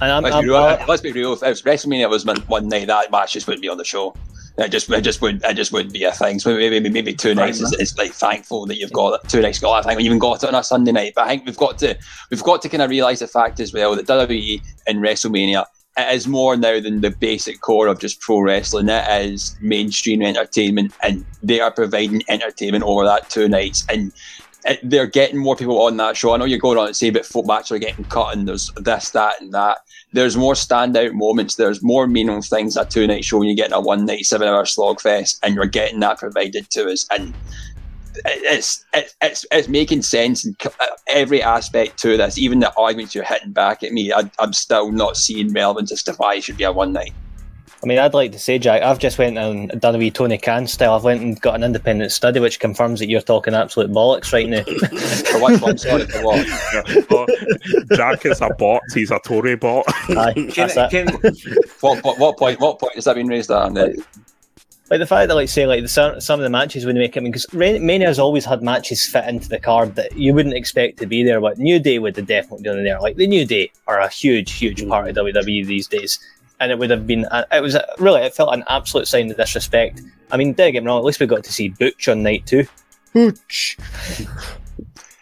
And I'm, Let's I'm, be, real, I- let's be real. If was WrestleMania was one- night, that match just wouldn't be on the show. It just, it just would, it just wouldn't be a thing. So maybe, maybe, two nights is, is like thankful that you've got it. Two nights got that think We even got it on a Sunday night. But I think we've got to, we've got to kind of realise the fact as well that WWE and WrestleMania it is more now than the basic core of just pro wrestling. It is mainstream entertainment, and they are providing entertainment over that two nights. And it, they're getting more people on that show. I know you're going on and say about folk are getting cut, and there's this, that, and that. There's more standout moments. There's more meaningful things at two night show when you're getting a one night, seven hour slog fest, and you're getting that provided to us. And it's it's it's, it's making sense in every aspect to this. Even the arguments you're hitting back at me, I, I'm still not seeing relevance as to why it should be a one night. I mean, I'd like to say, Jack, I've just went and done a wee Tony Khan style. I've went and got an independent study which confirms that you're talking absolute bollocks right now. For which one? Sorry, for what? But Jack is a bot. He's a Tory bot. Aye, Can, it. can, What, what, what point? What point has that been raised at? Andy? Like the fact that, like, say, like the, some some of the matches when they make it, because Mania has always had matches fit into the card that you wouldn't expect to be there, but New Day would have definitely been there. Like the New Day are a huge, huge part of WWE these days, and it would have been, a, it was a, really, it felt an absolute sign of disrespect. I mean, don't get me wrong, at least we got to see Butch on night two. Butch.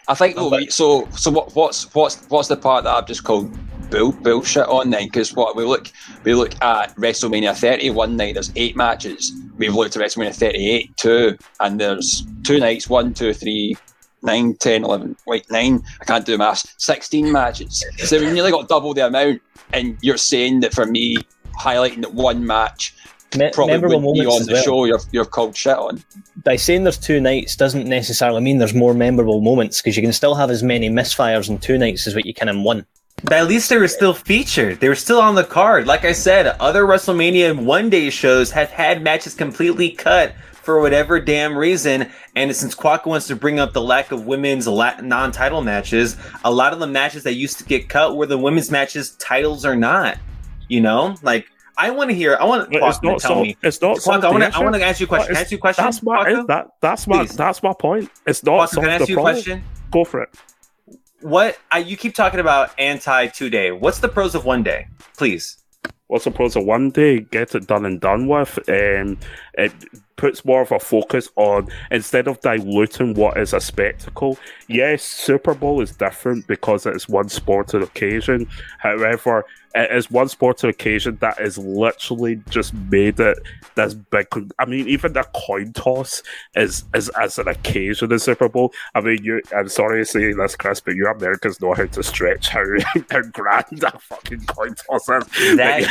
I think though, we- so. So what, what's what's what's the part that I've just called bull, bullshit on then because what we look we look at WrestleMania 30 one night there's eight matches we've looked at WrestleMania 38 two and there's two nights one two three 9 10 11 wait 9 I can't do maths 16 matches so we've nearly got double the amount and you're saying that for me highlighting that one match Me- probably memorable would be moments on the well. show you're, you're called shit on By saying there's two nights doesn't necessarily mean there's more memorable moments because you can still have as many misfires in two nights as what you can in one. But at least they were still featured. They were still on the card. Like I said, other WrestleMania one day shows have had matches completely cut for whatever damn reason. And since Quack wants to bring up the lack of women's non title matches, a lot of the matches that used to get cut were the women's matches, titles or not. You know? Like, I want to hear, I want Quack it's to not tell so. me. It's not. Quack, I want to I want to ask you a question. Can I ask you a question? That's my Quacko? that that's my Please. that's my point. It's not can I ask you a problem. question? Go for it. What I, you keep talking about anti two day. What's the pros of one day? Please. What's the pros of one day? Get it done and done with. Um, it puts more of a focus on instead of diluting what is a spectacle. Yes, Super Bowl is different because it's one sporting occasion. However, it is one sporting occasion that is literally just made it this big. I mean, even the coin toss is is as an occasion in Super Bowl. I mean, you. I'm sorry to say this, Chris, but you Americans know how to stretch how how grand that fucking coin toss is. That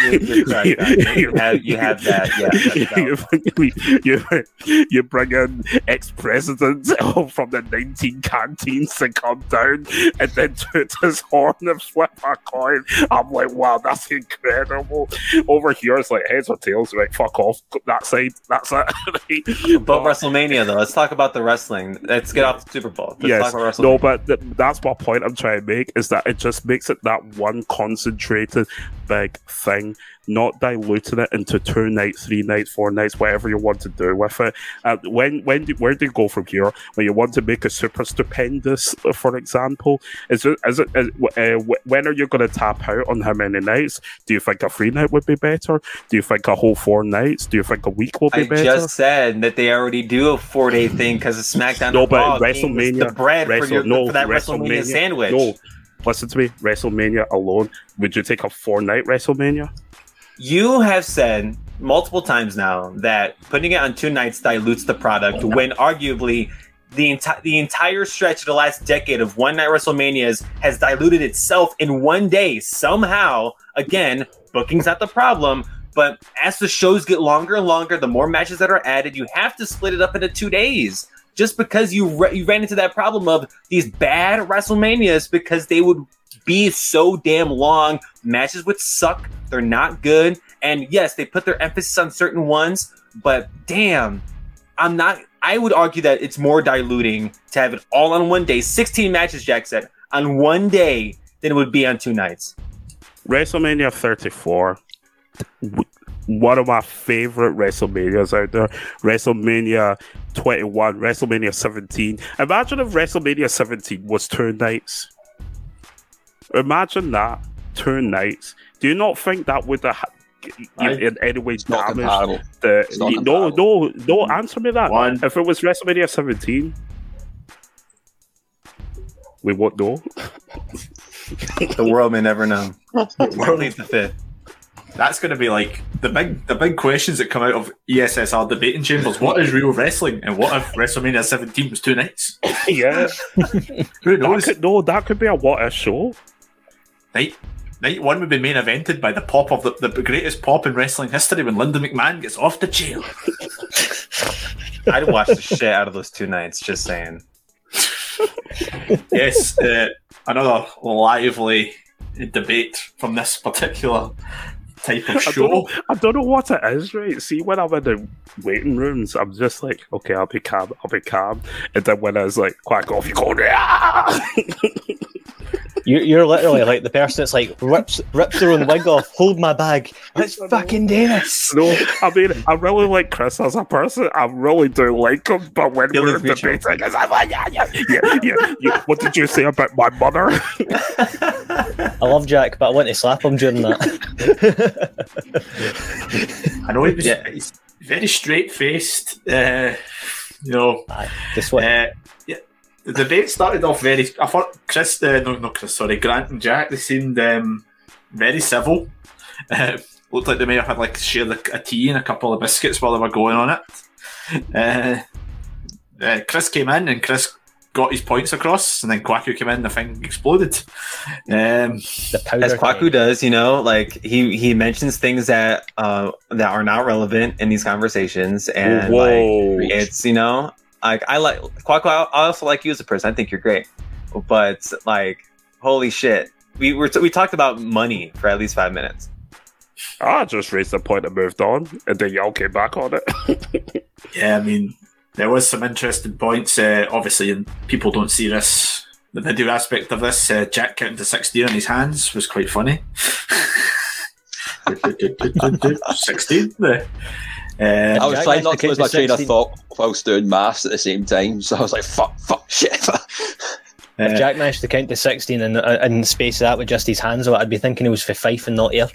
Like, you, you're correct, you have you have that. Yeah. that's you, you, you bring in ex presidents from the 19 canteens to come down and then toot his horn and flip a coin. I'm like, wow, that's incredible. Over here, it's like heads or tails, right? Fuck off. That side, that's it. But WrestleMania though, let's talk about the wrestling. Let's get off the Super Bowl. Let's yes, talk about no, but th- that's my point I'm trying to make is that it just makes it that one concentrated big thing, not diluting it into two nights, three nights, four nights, whatever you want to do with it. Uh, when when do, where do you go from here? When you want to make a super stupendous, uh, for example, is it is it is, uh, when are you going to tap out on how many nights? Do you think a three night would be better? Do you think a whole four nights? Do you think a week will be I better? just said that they already do a four day thing because of SmackDown. No, but Raw came with WrestleMania- the bread for, your, no, for that WrestleMania, WrestleMania- sandwich. No, listen to me. WrestleMania alone. Would you take a four night WrestleMania? You have said multiple times now that putting it on two nights dilutes the product when arguably the entire the entire stretch of the last decade of one night WrestleManias has diluted itself in one day somehow. Again, booking's not the problem, but as the shows get longer and longer, the more matches that are added, you have to split it up into two days. Just because you re- you ran into that problem of these bad WrestleManias because they would be so damn long, matches would suck. They're not good, and yes, they put their emphasis on certain ones, but damn, I'm not. I would argue that it's more diluting to have it all on one day. 16 matches, Jack said, on one day than it would be on two nights. WrestleMania 34. One of my favorite WrestleManias out there. WrestleMania 21, WrestleMania 17. Imagine if WrestleMania 17 was two nights. Imagine that. Two nights. Do you not think that would have I- in any way It's not damaged the. It's No, no, no, answer me that. One. If it was WrestleMania 17, we won't know. The world may never know. World Plead the fifth. That's going to be like the big the big questions that come out of ESSR debating chambers. What is real wrestling, and what if WrestleMania 17 was two nights? yeah. Who That could, no, that could be a what if show. Night night one would be main evented by the pop of the, the greatest pop in wrestling history when Linda McMahon gets off the chair. I'd watch the shit out of those two nights. Just saying. yes, uh, another lively debate from this particular type of I don't, show. know, I don't know what it is, right? See, when I'm in the waiting rooms, I'm just like, okay, I'll be calm, I'll be calm. And then when I was like, quack off, you go, "Ah!" You, you're literally like the person that's like rips rips their own wig off. Hold my bag. Let's fucking do this. No, I mean, I really like Chris as a person. I really do like him, but when You we're look mutual. debating, it's like, yeah, yeah, yeah, yeah, yeah. What did you say about my mother? I love Jack, but I want to slap him during that. I know he was Yeah. he's very straight faced. Uh, you know, Aye, Just what? uh, yeah, the debate started off very. I thought Chris, uh, no, no, Chris, sorry, Grant and Jack, they seemed um, very civil. Uh, looked like they may have had like shared a, a tea and a couple of biscuits while they were going on it. Uh, uh, Chris came in and Chris got his points across, and then Kwaku came in, and the thing exploded. Um, The. As Kwaku does, you know, like he he mentions things that uh that are not relevant in these conversations, and like it's you know, like I like Kwaku. I I also like you as a person. I think you're great, but like, holy shit, we were we talked about money for at least five minutes. I just raised the point and moved on, and then y'all came back on it. yeah, I mean, there was some interesting points. Uh, obviously, and people don't see this. The video aspect of this, uh, Jack counting to 16 on his hands was quite funny. 16 there. Uh, I was Jack trying managed not to to lose my to train of thought whilst doing maths at the same time, so I was like, fuck, fuck, shit. If uh, Jack managed to count to 16 in, uh, in the space of that with just his hands out, I'd be thinking it was for Fife and not here.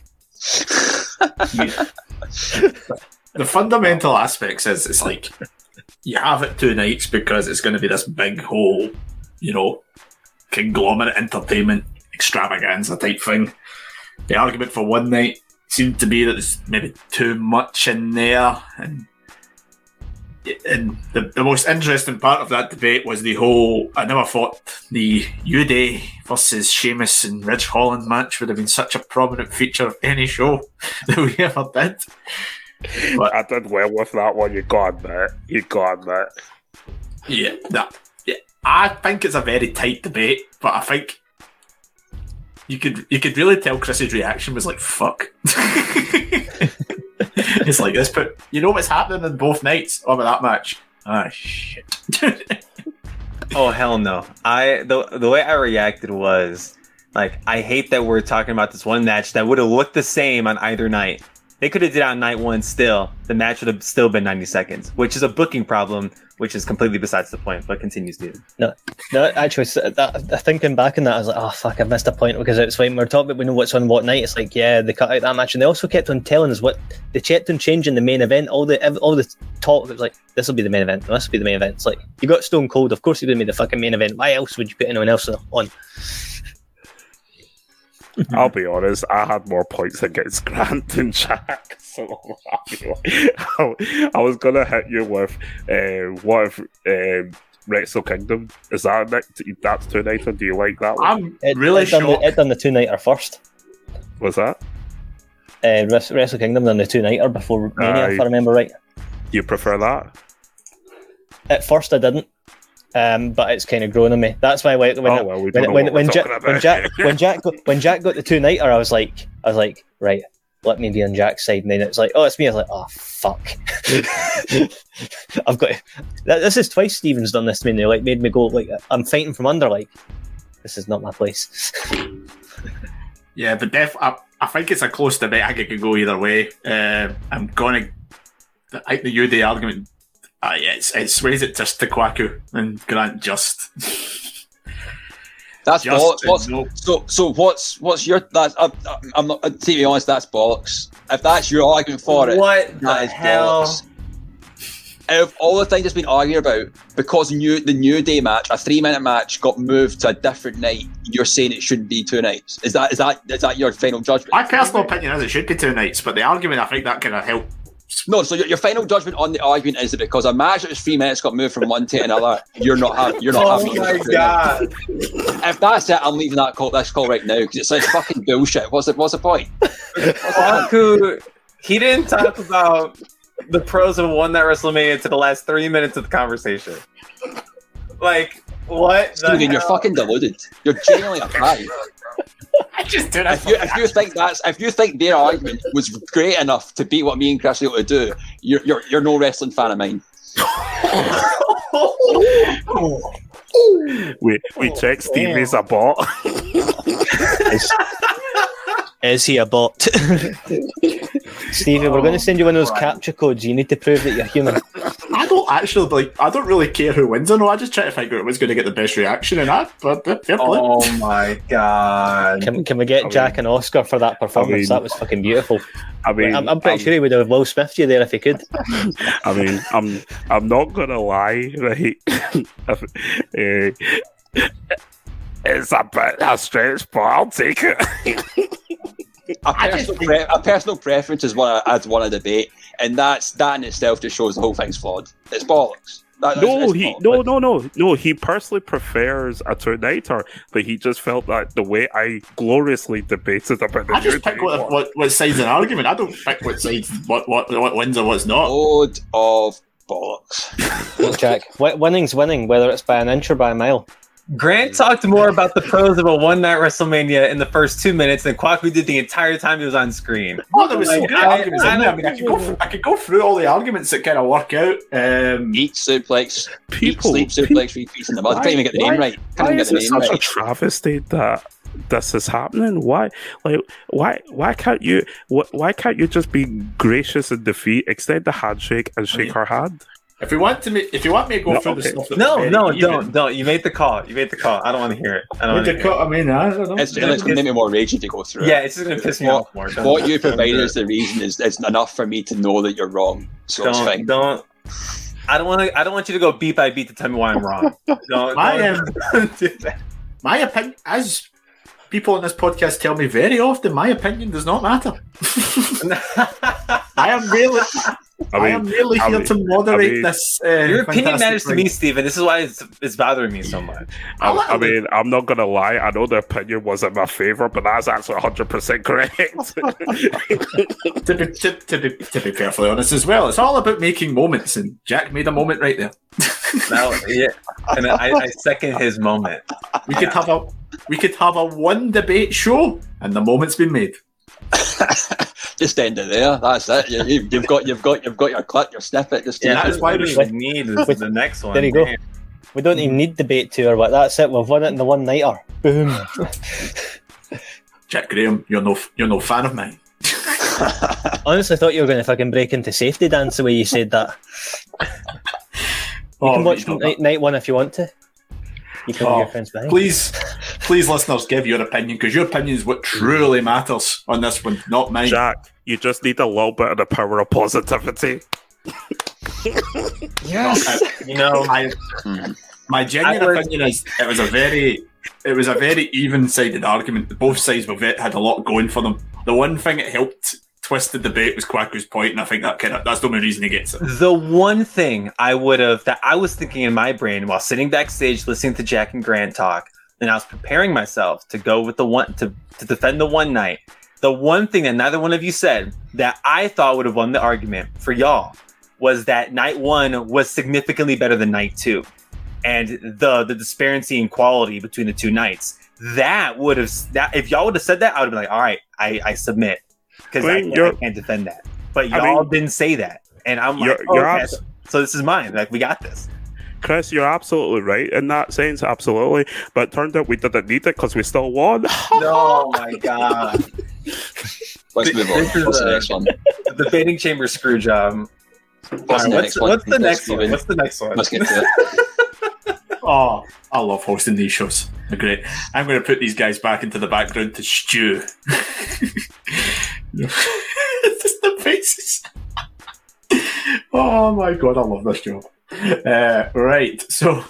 the fundamental aspects is it's like you have it two nights because it's going to be this big whole, you know, conglomerate entertainment extravaganza type thing. The argument for one night seemed to be that there's maybe too much in there, and and the, the most interesting part of that debate was the whole. I never thought the New Day versus Sheamus and Ridge Holland match would have been such a prominent feature of any show that we ever did. But, I did well with that one. You got that. You got admit. Yeah, that. Yeah, I think it's a very tight debate, but I think you could you could really tell Chris's reaction was like "fuck." it's like this, but you know what's happening in both nights of that match. Ah, shit. Oh hell no! I the the way I reacted was like I hate that we're talking about this one match that would have looked the same on either night. They could have did it on night one still. The match would have still been 90 seconds, which is a booking problem, which is completely besides the point. But continues, dude. No, no. actually, that, thinking back on that, I was like, oh, fuck, I missed a point because it's when we're talking we know what's on what night. It's like, yeah, they cut out that match. And they also kept on telling us what they kept on changing the main event. All the all the talk it was like, this will be the main event, this will be the main event. It's like, you got Stone Cold, of course, he's to be the fucking main event. Why else would you put anyone else on? I'll be honest. I had more points against Grant than Jack, so I'll be like, I, I was gonna hit you with uh, what if um, Wrestle Kingdom is that next? That's two Nathan. Do you like that one? I'm It, really it done, shocked. the, it done the two nighter first. Was that? Uh, Wrestle Kingdom done the two nighter before Mania, if I remember right. You prefer that? At first, I didn't, um, but it's kind of grown on me. That's why when when, oh well, we when, when, when, we're Ja- talking when. Jack when Jack got, when Jack got the two nighter, I was like I was like right, let me be on Jack's side. And then it's like oh, it's me. I was like oh fuck, I've got. That, this is twice Stevens done this to me. And they like made me go like I'm fighting from under. Like this is not my place. Yeah, but def- I, I think it's a close debate. I think it could go either way. Uh, I'm going to. I think the UD argument. Uh, yeah, it's, it sways it just to Kwaku and Grant just. That's just bollocks. What's, know- so, so what's what's your? That's I'm, I'm not. To be honest, that's bollocks. If that's your argument for it, What that is bollocks. Out of all the things that's been argued about, because new the New Day match, a three minute match, got moved to a different night, you're saying it shouldn't be two nights. Is that is that is that your final judgment? My personal opinion is it should be two nights, but the argument I think that kind of help. No, so your, your final judgment on the argument is that because a match that was three minutes got moved from one to another, you're not having. You're not Oh happy. my god! If that's it, I'm leaving that call. This call right now because it sounds fucking bullshit. What's the what's the point? Kwaku, he didn't talk about the pros of one night WrestleMania to the last three minutes of the conversation. Like what? the Steven, you're fucking deluded. You're genuinely a pie. I just do If you if you think that's if you think their argument was great enough to beat what me and Chris are able to do, you're you're you're no wrestling fan of mine. we we checked Stevie's oh, a bot. Is, is he a bot? Stevie, we're going to send you one of those CAPTCHA codes. You need to prove that you're human. I don't actually like. I don't really care who wins or no. I just try to figure out who's going to get the best reaction, and that. But uh. Oh my god! Can, can we get I Jack an Oscar for that performance? I mean- that was fucking beautiful. I mean, I'm, I'm pretty I'm- sure he would have Will Smith you there if he could. I mean, I'm I'm not gonna lie, right? Eh, it's a bit a stretch, but I'll take it. A I just personal, pre- a personal preference is what I, I'd want a debate, and that's that in itself just shows the whole thing's flawed. It's bollocks. That- No, it's- it's he bollocks. no no no no. He personally prefers a Terminator, but he just felt that the way I gloriously debated about the I just pick what, was- what, what side's an argument. I don't pick what sides what, what, what wins or what's not. Load of bollocks. Look, Jack, winning's winning, whether it's by an inch or by a mile. Grant talked more about the pros of a one night WrestleMania in the first two minutes than Kwaku did the entire time he was on screen. Oh, there was some Like, great I- arguments I in there. I mean, I could go. Through, I could go through all the arguments that kind of work out. Um, Eat suplex, people. eat sleep pe- suplex, repeats in the mud. I can't even get the Why- name right. Can't Why even is get the it name such a travesty that this is happening? Why, like, why, why can't you? Wh- why can't you just be gracious in defeat, extend the handshake, and shake her hand? If we want to, make, if you want me to go No, through the okay. stuff, that No, was no, very don't, don't. You made the call. You made the call. I don't want to hear it. I don't want the to hear cut, I mean, I don't know. It's, it's going to make me more ragey to go through. Yeah, it. it's just gonna piss me What- off more. Don't- What you don't provided do as the reason is it's enough for me to know that you're wrong. So Don't, fine. don't. I don't want to. I don't want you to go beat by beat to tell me why I'm wrong. Don't, My, don't, um, don't do that. My opinion, as people on this podcast tell me very often, my opinion does not matter. I am really, I, I am mean, really I here mean- to moderate I mean- this. Uh, Your opinion fantastic matters to me, Steven. This is why it's, it's bothering me so much. I, I'll- I mean, I'm not gonna lie. I know the opinion wasn't my favor, but that's actually 100 percent correct. to be, to, to be to be perfectly honest as well, it's all about making moments, and Jack made a moment right there. Now, yeah, and I, I second his moment. We could have a we could have a one debate show, and the moment's been made. Just end it there. That's it. You, you, you've got, you've got, you've got your clip, your snippet. Just Yeah, that's it. why we- we need is the next one. there you go. Man. We don't even need debate two or what. That's it. We've won it in the one nighter. Boom. Jack Graham, you're no you're no fan of mine. Honestly, I thought you were going to fucking break into safety dance the way you said that. You Oh, can watch you know night, night one if you want to. You can Oh, your friends behind. Please, please, listeners, give your opinion because your opinion is what truly matters on this one, not mine. Jack, you just need a little bit of the power of positivity. Uh, you know, I, my genuine was- opinion is it was a very, it was a very even-sided argument. Both sides were ve- had a lot going for them. The one thing that helped twist the debate was Kwaku's point, and I think that kind of that's the only reason he gets it. the one thing I would have that I was thinking in my brain while sitting backstage listening to Jack and Grant talk, and I was preparing myself to go with the one to, to defend the one night. The one thing that neither one of you said that I thought would have won the argument for y'all was that night one was significantly better than night two. And the the disparity in quality between the two nights. That would have that if y'all would have said that, I would have been like, all right, I, I submit. Because I I, mean, can't, I can't defend that. But I y'all mean- didn't say that. And I'm like, You're- oh, you're okay, so, so this is mine. Like we got this. Chris, you're absolutely right in that sense, absolutely. But it turned out we didn't need it because we still won. No, my god. Let's move on. This What's the a- next one? the debating chamber screw job. Um, what's Alright, the what's, next one? what's the next one? What's the next one? Let's get to it. Oh, I love hosting these shows. They're great. I'm going to put these guys back into the background to stew. Just the faces. oh my god, I love this job. Uh, right, so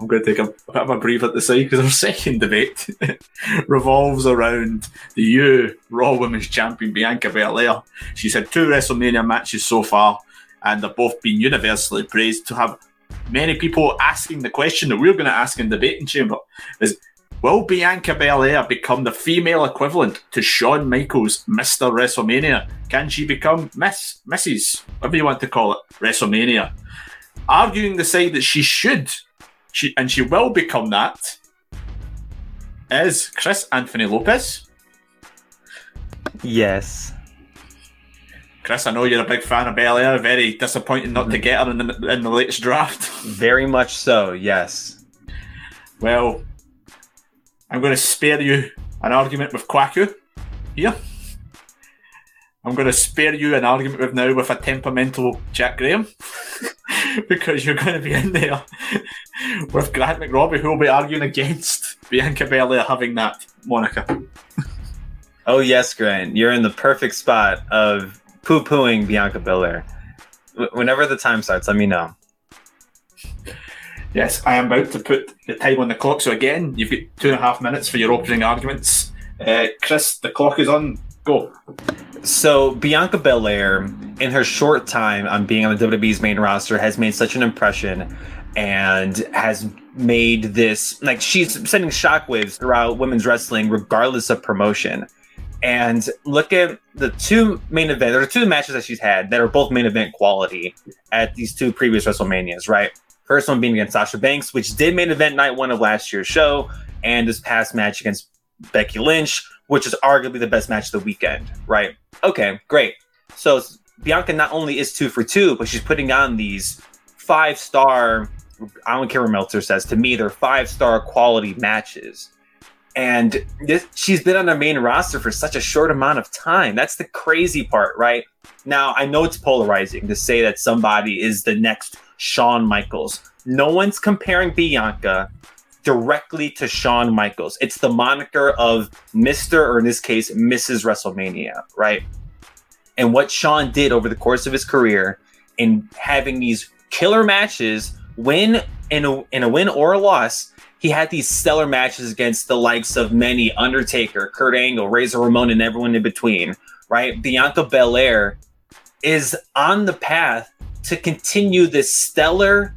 I'm going to take a, bit of a breather at the side because our second debate revolves around the U Raw Women's Champion Bianca Belair. She's had two WrestleMania matches so far, and they've both been universally praised to have many people asking the question that we're going to ask in the debating chamber is will Bianca Belair become the female equivalent to Shawn Michaels Mr. WrestleMania? Can she become Miss Mrs. whatever you want to call it WrestleMania? Arguing the side that she should she and she will become that is Chris Anthony Lopez. Yes. Chris, I know you're a big fan of Belair. Very disappointed not to mm-hmm. get her in the, in the latest draft. Very much so, yes. Well, I'm going to spare you an argument with Kwaku here. I'm going to spare you an argument with now with a temperamental Jack Graham because you're going to be in there with Grant McRobbie who will be arguing against Bianca Belair having that moniker. Oh yes, Grant. You're in the perfect spot of poo pooing Bianca Belair. Wh- Whenever the time starts, let me know. Yes, I am about to put the time on the clock. So again, you've got two and a half minutes for your opening arguments. Uh, Chris, the clock is on. Go. So Bianca Belair, in her short time on being on the WWE's main roster, has made such an impression and has made this like she's sending shockwaves throughout women's wrestling, regardless of promotion. And look at the two main events. There are two matches that she's had that are both main event quality at these two previous WrestleManias, right? First one being against Sasha Banks, which did main event night one of last year's show, and this past match against Becky Lynch, which is arguably the best match of the weekend, right? Okay, great. So Bianca not only is two for two, but she's putting on these five star. I don't care what Meltzer says. To me, they're five star quality matches and this, she's been on the main roster for such a short amount of time. That's the crazy part, right? Now, I know it's polarizing to say that somebody is the next Shawn Michaels. No one's comparing Bianca directly to Shawn Michaels. It's the moniker of Mr. or in this case, Mrs. WrestleMania, right? And what Shawn did over the course of his career in having these killer matches, win in a, in a win or a loss, he had these stellar matches against the likes of many Undertaker, Kurt Angle, Razor Ramon, and everyone in between, right? Bianca Belair is on the path to continue this stellar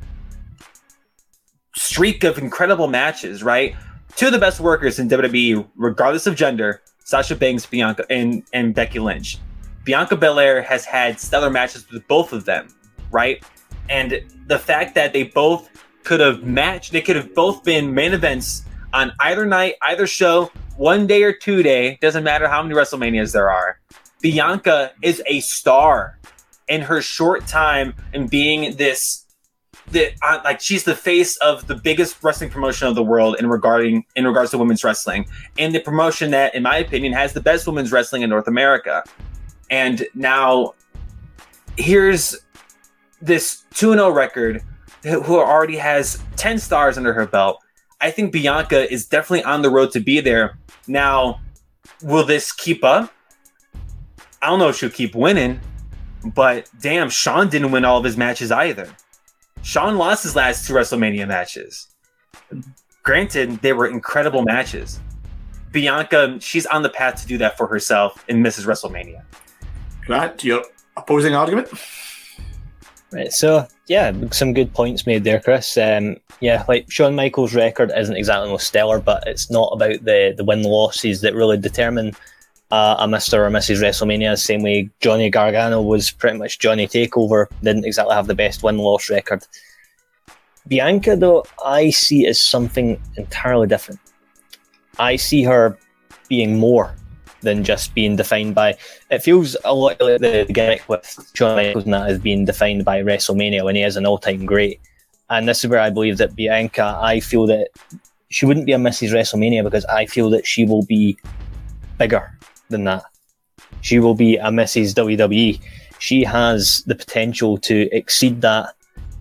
streak of incredible matches, right? Two of the best workers in WWE, regardless of gender, Sasha Banks, Bianca, and, and Becky Lynch. Bianca Belair has had stellar matches with both of them, right? And the fact that they both could have matched. They could have both been main events on either night, either show, one day or two day. Doesn't matter how many WrestleManias there are. Bianca is a star in her short time and being this. that uh, like she's the face of the biggest wrestling promotion of the world in regarding in regards to women's wrestling and the promotion that in my opinion has the best women's wrestling in north america and now here's this 2-0 record who already has 10 stars under her belt. I think Bianca is definitely on the road to be there. Now, will this keep up? I don't know if she'll keep winning, but damn, Shawn didn't win all of his matches either. Shawn lost his last two WrestleMania matches. Granted, they were incredible matches. Bianca, she's on the path to do that for herself in Mrs. WrestleMania. Grant, your opposing argument? Right. So yeah, some good points made there, Chris. Um, yeah, like Shawn Michaels' record isn't exactly most stellar, but it's not about the the win losses that really determine uh, a Mr. or Mrs. WrestleMania. The same way Johnny Gargano was pretty much Johnny Takeover, didn't exactly have the best win loss record. Bianca, though, I see as something entirely different. I see her being more than just being defined by. It feels a lot like the, the gimmick with Shawn Michaels and that is being defined by WrestleMania when he is an all-time great. And this is where I believe that Bianca, I feel that she wouldn't be a Mrs. WrestleMania because I feel that she will be bigger than that. She will be a Mrs. WWE. She has the potential to exceed that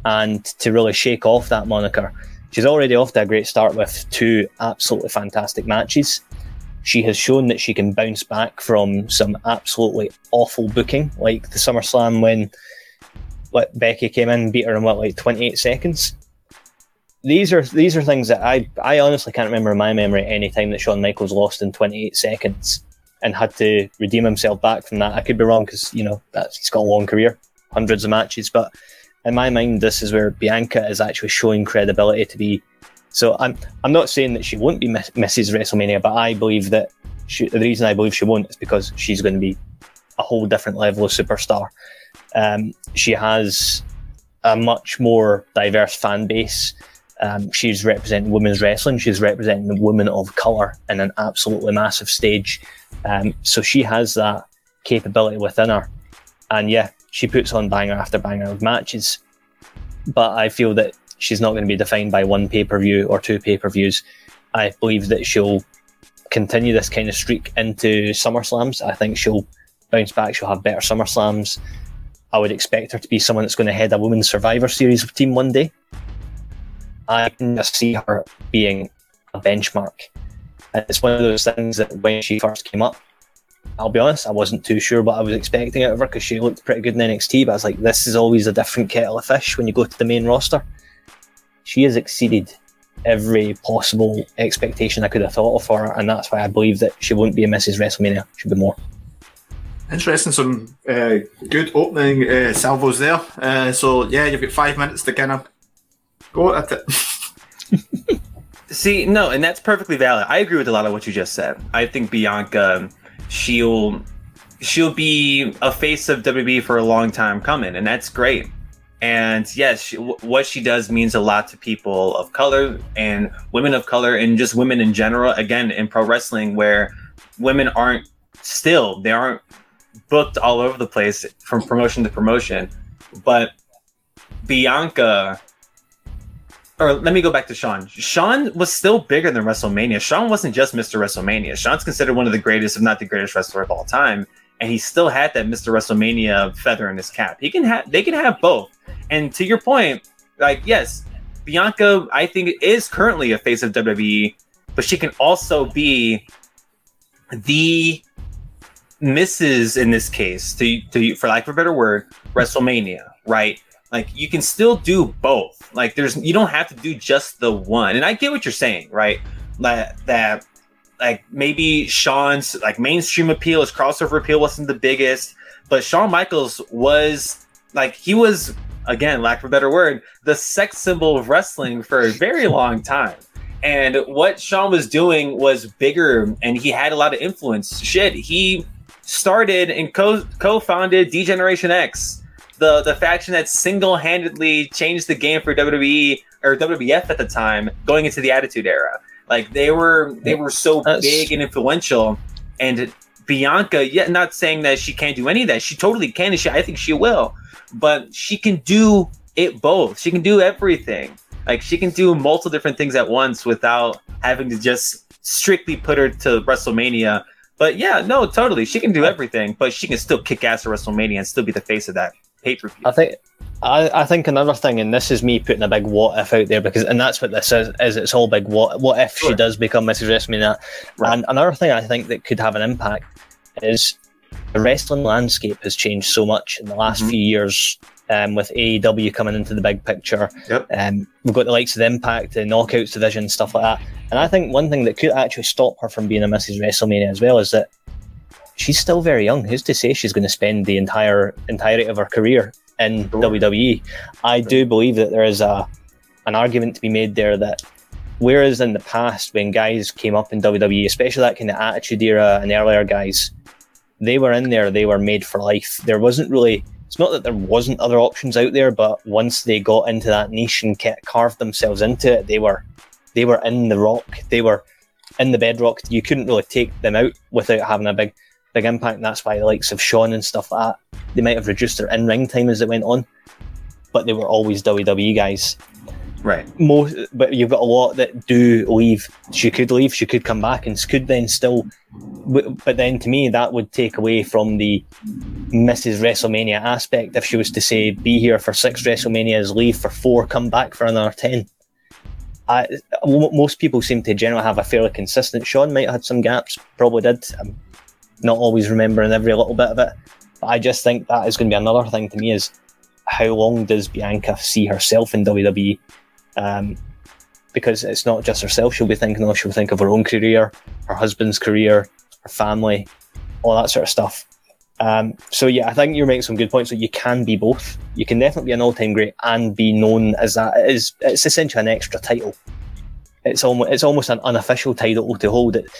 and to really shake off that moniker. She's already off to a great start with two absolutely fantastic matches she has shown that she can bounce back from some absolutely awful booking, like the SummerSlam when what Becky came in, and beat her in what like 28 seconds. These are these are things that I I honestly can't remember in my memory any time that Shawn Michaels lost in 28 seconds and had to redeem himself back from that. I could be wrong because you know he's got a long career, hundreds of matches, but in my mind, this is where Bianca is actually showing credibility to be so I'm I'm not saying that she won't be Mrs. WrestleMania, but I believe that she, the reason I believe she won't is because she's going to be a whole different level of superstar. Um, she has a much more diverse fan base. Um, she's representing women's wrestling. She's representing the women of color in an absolutely massive stage. Um, so she has that capability within her. And yeah, she puts on banger after banger of matches. But I feel that she's not going to be defined by one pay per view or two pay per views. I believe that she'll continue this kind of streak into SummerSlams. I think she'll bounce back. She'll have better SummerSlams. I would expect her to be someone that's going to head a women's Survivor Series team one day. I can just see her being a benchmark. And it's one of those things that when she first came up, I'll be honest, I wasn't too sure what I was expecting out of her because she looked pretty good in NXT. But I was like, this is always a different kettle of fish when you go to the main roster she has exceeded every possible expectation I could have thought of for her, and that's why I believe that she won't be a Mrs. WrestleMania. She'll be more. Interesting, some uh, good opening uh, salvos there. Uh, so yeah, you've got five minutes to kind of go at it. See, no, and that's perfectly valid. I agree with a lot of what you just said. I think Bianca, she'll she'll be a face of WB for a long time coming, and that's great. And yes, she, w- what she does means a lot to people of color and women of color, and just women in general. Again, in pro wrestling, where women aren't still they aren't booked all over the place from promotion to promotion, but Bianca or let me go back to Shawn. Shawn was still bigger than WrestleMania. Shawn wasn't just Mr. WrestleMania. Shawn's considered one of the greatest, if not the greatest wrestler of all time, and he still had that Mr. WrestleMania feather in his cap. He can have, they can have both. And to your point, like yes, Bianca, I think is currently a face of WWE, but she can also be the Mrs. in this case, to to for lack of a better word, WrestleMania, right? Like you can still do both. Like there's you don't have to do just the one. And i get what you're saying right? That that like maybe shawn's like mainstream appeal his crossover appeal wasn't the biggest but Shawn Michaels was like he was again lack of a better word the sex symbol of wrestling for a very long time. And what Shawn was doing was bigger and he had a lot of influence. Shit he started and co- co-founded D-Generation X the the faction that single handedly changed the game for WWE or WWF at the time, going into the Attitude Era. Like they were they were so That's... big and influential, and Bianca. Yet not saying that she can't do any of that. She totally can, and she I think she will. But she can do it both. She can do everything. Like she can do multiple different things at once without having to just strictly put her to WrestleMania. But yeah, no, totally. She can do everything, but she can still kick ass at WrestleMania and still be the face of that pay per view. I think I, I think another thing, and this is me putting a big what if out there because, and that's what this is. Is it's all big what what if sure. she does become Mrs. WrestleMania? Right. And another thing I think that could have an impact is the wrestling landscape has changed so much in the last mm-hmm. few years. Um, with AEW coming into the big picture, yep. um, we've got the likes of the Impact, the Knockouts division, stuff like that. And I think one thing that could actually stop her from being a Mrs. WrestleMania as well is that she's still very young. Who's to say she's going to spend the entire entirety of her career in sure. WWE. I do believe that there is a an argument to be made there that whereas in the past when guys came up in WWE, especially that kind of attitude era and earlier guys, they were in there, they were made for life. There wasn't really it's not that there wasn't other options out there, but once they got into that niche and carved themselves into it, they were they were in the rock. They were in the bedrock. You couldn't really take them out without having a big big impact. And that's why the likes of Shawn and stuff like that, they might have reduced their in ring time as it went on, but they were always WWE guys. Right. Most, but you've got a lot that do leave. She could leave. She could come back, and could then still. But then, to me, that would take away from the Mrs. WrestleMania aspect. If she was to say, "Be here for six WrestleManias, leave for four, come back for another 10. I, most people seem to generally have a fairly consistent. Shawn might have had some gaps, probably did. I'm not always remembering every little bit of it. But I just think that is going to be another thing to me is how long does Bianca see herself in WWE? Um, because it's not just herself she'll be thinking of, she'll think of her own career, her husband's career, her family, all that sort of stuff. Um, so yeah, I think you're making some good points that you can be both. You can definitely be an all-time great and be known as that. It is it's essentially an extra title. It's almost it's almost an unofficial title to hold. It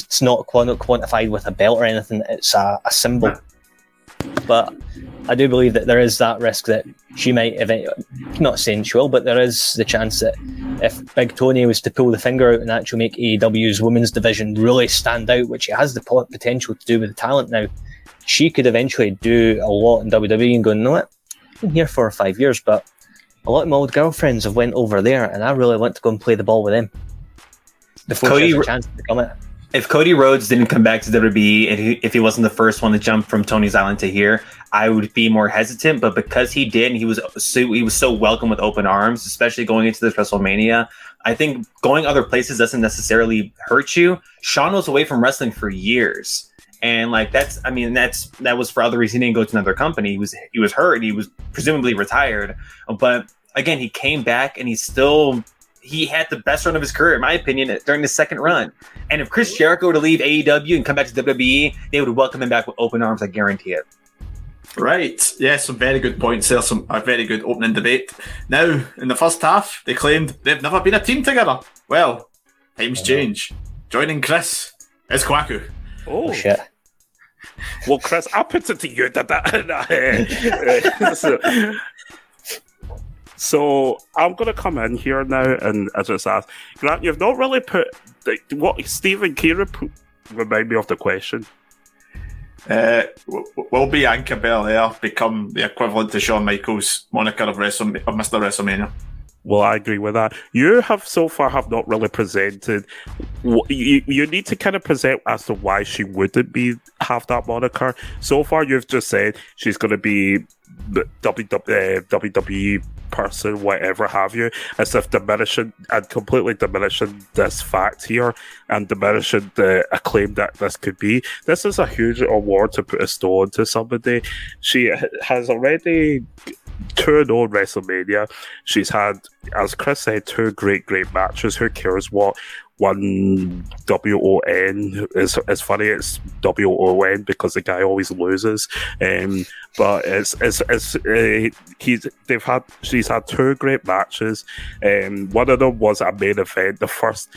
it's not quantified with a belt or anything. It's a, a symbol. But I do believe that there is that risk that she might, if not saying she will, but there is the chance that if Big Tony was to pull the finger out and actually make AEW's women's division really stand out, which it has the potential to do with the talent now, she could eventually do a lot in WWE and go, no, what? I've been here for five years, but a lot of my old girlfriends have went over there, and I really want to go and play the ball with them before Cody, she has a chance to become it if Cody Rhodes didn't come back to WWE and he, if he wasn't the first one to jump from Tony's Island to here, I would be more hesitant. But because he did, and he was so he was so welcome with open arms, especially going into this WrestleMania. I think going other places doesn't necessarily hurt you. Shawn was away from wrestling for years, and like that's I mean that's that was for other reasons. He didn't go to another company. He was he was hurt. He was presumably retired, but again he came back and he still he had the best run of his career, in my opinion, during the second run. And if Chris Jericho were to leave AEW and come back to WWE, they would welcome him back with open arms. I guarantee it. Right. Yeah, some very good points there. Some a very good opening debate. Now, in the first half, they claimed they've never been a team together. Well, times change. Joining Chris is Kwaku. Oh, Oh, shit. well, Chris, I'll put it to you that that. Uh, so, so I'm gonna come in here now and I just ask Grant, you've not really put like, what Stephen Kira put, remind me of the question. Uh, will Bianca Belair become the equivalent to Shawn Michaels' moniker of, Wrestle- of Mr. WrestleMania? Well, I agree with that. You have so far have not really presented. You, you need to kind of present as to why she wouldn't be have that moniker. So far, you've just said she's going to be WWE person, whatever have you, as if diminishing and completely diminishing this fact here and diminishing the acclaim that this could be. This is a huge award to put a stone to somebody. She has already toured on WrestleMania. She's had, as Chris said, two great, great matches. Who cares what one W O N is? It's funny. It's W O N because the guy always loses. Um, but it's it's it's uh, he's they've had she's had two great matches. Um, one of them was a main event. The first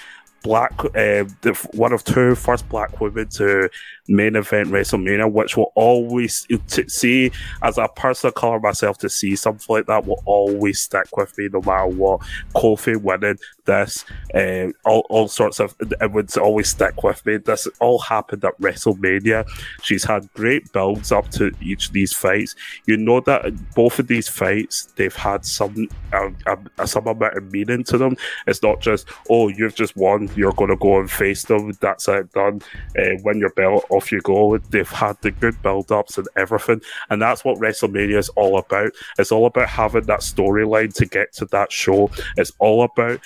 black, uh, one of two first black women to main event WrestleMania, which will always to see as a person of color myself to see something like that will always stick with me no matter what. Kofi winning this, uh, all, all sorts of it would always stick with me. This all happened at WrestleMania. She's had great builds up to each of these fights. You know that both of these fights they've had some uh, uh, some amount of meaning to them. It's not just oh you've just won, you're going to go and face them. That's it done. Uh, win your belt, off you go. They've had the good build ups and everything, and that's what WrestleMania is all about. It's all about having that storyline to get to that show. It's all about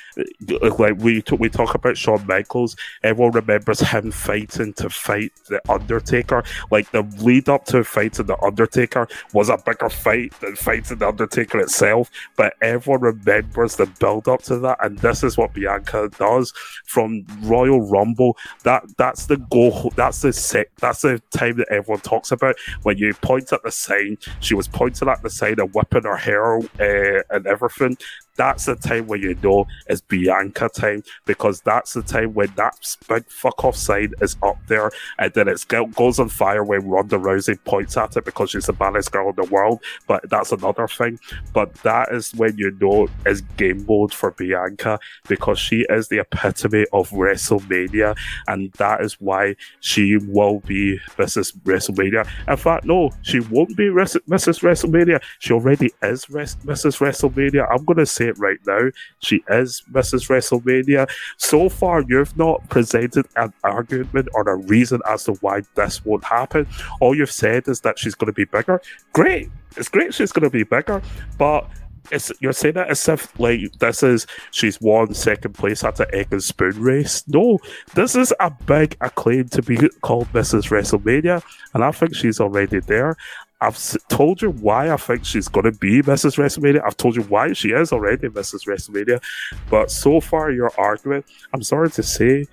like we t- we talk about Shawn Michaels. Everyone remembers him fighting to fight the Undertaker. Like the lead up to fighting the Undertaker was a bigger fight than fighting the Undertaker itself. But everyone remembers the build up to that, and this is what Bianca does from Royal Rumble. That that's the goal. That's the. That's the time that everyone talks about when you point at the sign. She was pointing at the sign and whipping her hair uh, and everything that's the time when you know it's Bianca time because that's the time when that big fuck off sign is up there and then it goes on fire when Ronda Rousey points at it because she's the baddest girl in the world. But that's another thing. But that is when you know it's game mode for Bianca because she is the epitome of WrestleMania and that is why she will be Mrs. WrestleMania. In fact, no, she won't be Res- Mrs. WrestleMania. She already is Res- Mrs. WrestleMania. I'm going to say it right now. She is Mrs. WrestleMania. So far, you've not presented an argument or a reason as to why this won't happen. All you've said is that she's going to be bigger. Great. It's great she's going to be bigger, but it's you're saying that as if like this is she's won second place at the egg and spoon race. No, this is a big acclaim to be called Mrs. WrestleMania, and I think she's already there. I've told you why I think she's going to be Mrs. WrestleMania. I've told you why she is already Mrs. WrestleMania. But so far, your argument, I'm sorry to say,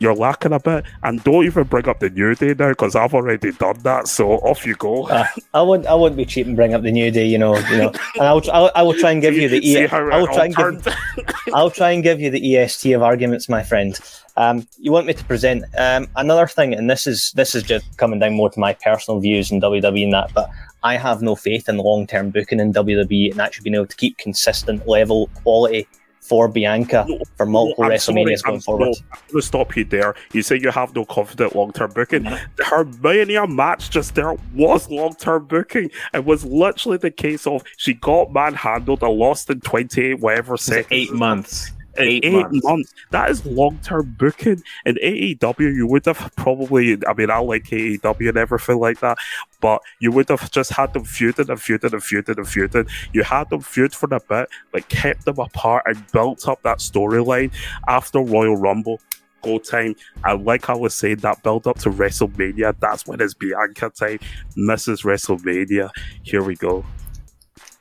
you're lacking a bit. And don't even bring up the New Day now because I've already done that. So off you go. Uh, I won't. I won't be cheap and bring up the new day. You know. You know. And I'll. I'll I will try and give you the. See E- how I will try and give. I'll try and give you the EST of arguments, my friend. Um, you want me to present um, another thing, and this is this is just coming down more to my personal views in WWE and that, but I have no faith in long term booking in WWE and actually being able to keep consistent level quality for Bianca No, for multiple I'm sorry, WrestleManias I'm- going forward. no, I'm going to stop you there. You say you have no confident long term booking. Her Mania match just there was long term booking. It was literally the case of she got manhandled and lost in 28 whatever seconds. Eight months. In Eight eight, months. months. That is long term booking. In AEW, you would have probably, I mean, I like AEW and everything like that, but you would have just had them feuding and feuding and feuding and feuding. You had them feud for a bit, but kept them apart and built up that storyline after Royal Rumble. Go time. And like I was saying, that build up to WrestleMania, that's when it's Bianca time. Mrs. WrestleMania. Here we go.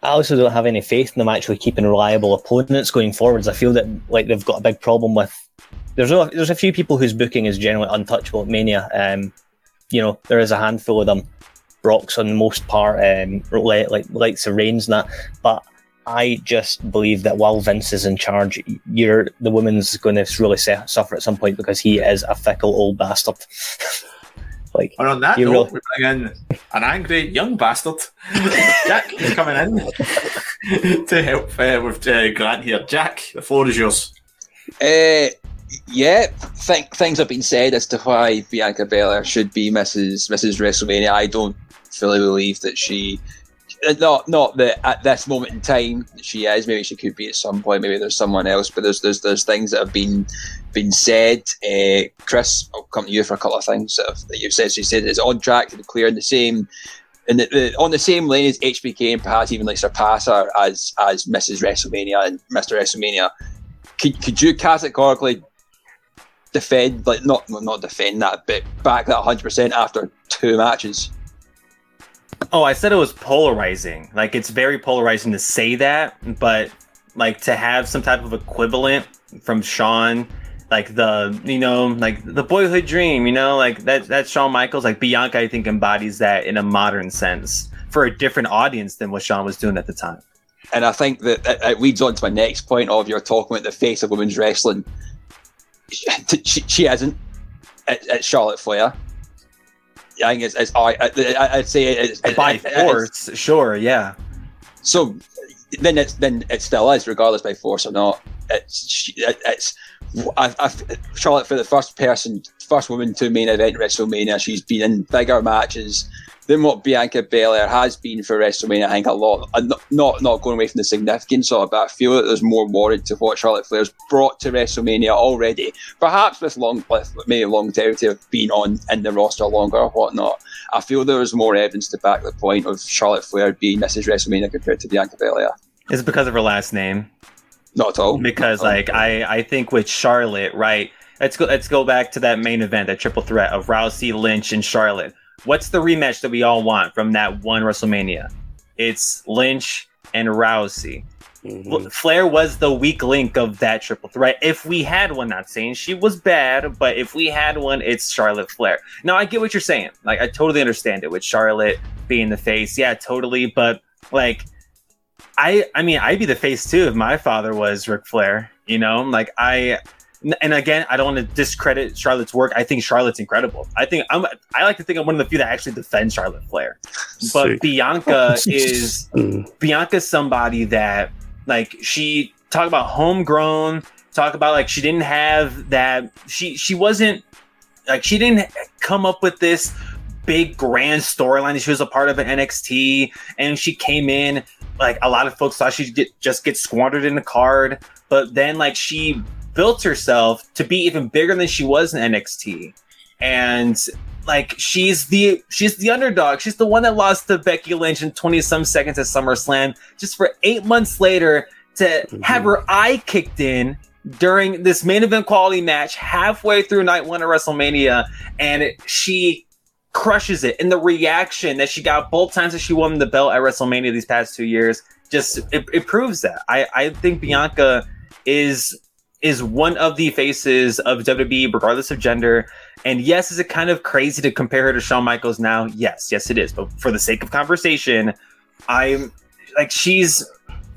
I also don't have any faith in them actually keeping reliable opponents going forwards. I feel that like they've got a big problem with. There's a, there's a few people whose booking is generally untouchable at Mania. Um, you know, there is a handful of them. Brock's on the most part, um, like like likes of Reigns and that. But I just believe that while Vince is in charge, you're the woman's going to really su- suffer at some point because he is a fickle old bastard. like And on that note, really- we bring in an angry young bastard. Jack is coming in to help uh, with uh, Grant here. Jack, the floor is yours. Uh, yeah, th- things have been said as to why Bianca Belair should be Mrs. Mrs. WrestleMania. I don't fully believe that she, not not that at this moment in time she is. Maybe she could be at some point. Maybe there's someone else. But there's there's there's things that have been been said. Uh, Chris, I'll come to you for a couple of things that, have, that you've said. So you said it's on track to be clear in the same. And on the same lane as HBK and perhaps even like surpass her as as Mrs. WrestleMania and Mr. WrestleMania could, could you categorically defend like not not defend that but back that 100% after two matches Oh, I said it was polarizing. Like it's very polarizing to say that, but like to have some type of equivalent from Shawn, like the you know like the boyhood dream, you know, like that that's Shawn Michaels. Like Bianca, I think embodies that in a modern sense for a different audience than what Shawn was doing at the time. and I think that it, leads on to my next point of you're talking about the face of women's wrestling she, she hasn't it's, it's Charlotte Flair I think it's, it's I, I, I'd say it's, By it- it's- force, sure, yeah. So then it's then it still is, regardless by force or not. It's it's I, I, Charlotte for the first person, first woman to main event WrestleMania. She's been in bigger matches than what Bianca Belair has been for WrestleMania. I think a lot. I'm not not, not going away from the significance of it, but I feel that there's more warrant to what Charlotte Flair's brought to WrestleMania already. Perhaps with long, with maybe longevity of being on in the roster longer or whatnot. I feel there is more evidence to back the point of Charlotte Flair being Mrs. WrestleMania compared to Bianca Belair. It's because of her last name. Not at all. because at all. like I I think with Charlotte, right? Let's go let's go back to that main event, that triple threat of Rousey, Lynch, and Charlotte. What's the rematch that we all want from that one WrestleMania? It's Lynch and Rousey. Mhm. Flair was the weak link of that triple threat. If we had one, not saying she was bad, but if we had one, it's Charlotte Flair. Now I get what you're saying. Like I totally understand it with Charlotte being the face. Yeah, totally. But like I I mean I'd be the face too if my father was Ric Flair. You know, like I and again I don't want to discredit Charlotte's work. I think Charlotte's incredible. I think I'm I like to think I'm one of the few that actually defend Charlotte Flair. But See. Bianca is Mm. Bianca's somebody that like she talk about homegrown, talk about like she didn't have that she she wasn't like she didn't come up with this big grand storyline. She was a part of an NXT and she came in like a lot of folks thought she'd get just get squandered in the card, but then like she built herself to be even bigger than she was in NXT. And like she's the she's the underdog. She's the one that lost to Becky Lynch in 20 some seconds at SummerSlam just for 8 months later to mm-hmm. have her eye kicked in during this main event quality match halfway through night 1 of WrestleMania and it- she crushes it. And the reaction that she got both times that she won the belt at WrestleMania these past 2 years just it, it proves that. I I think Bianca is is one of the faces of WWE, regardless of gender. And yes, is it kind of crazy to compare her to Shawn Michaels now? Yes, yes, it is. But for the sake of conversation, I'm like, she's,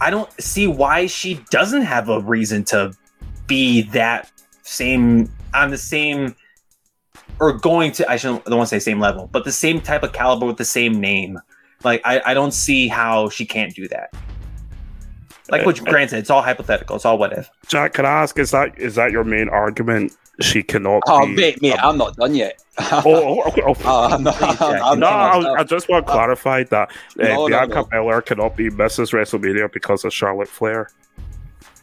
I don't see why she doesn't have a reason to be that same, on the same, or going to, I shouldn't, I don't want to say same level, but the same type of caliber with the same name. Like, I, I don't see how she can't do that. Like, which granted, it's all hypothetical. It's all what if. Jack, can I ask, is that is that your main argument? She cannot Oh, be. mate, mate, I'm not done yet. oh, oh, okay, oh, Oh, I'm not, I'm, I'm no. I, I just want to clarify that uh, No, no, Bianca no. Belair cannot be Mrs. WrestleMania because of Charlotte Flair.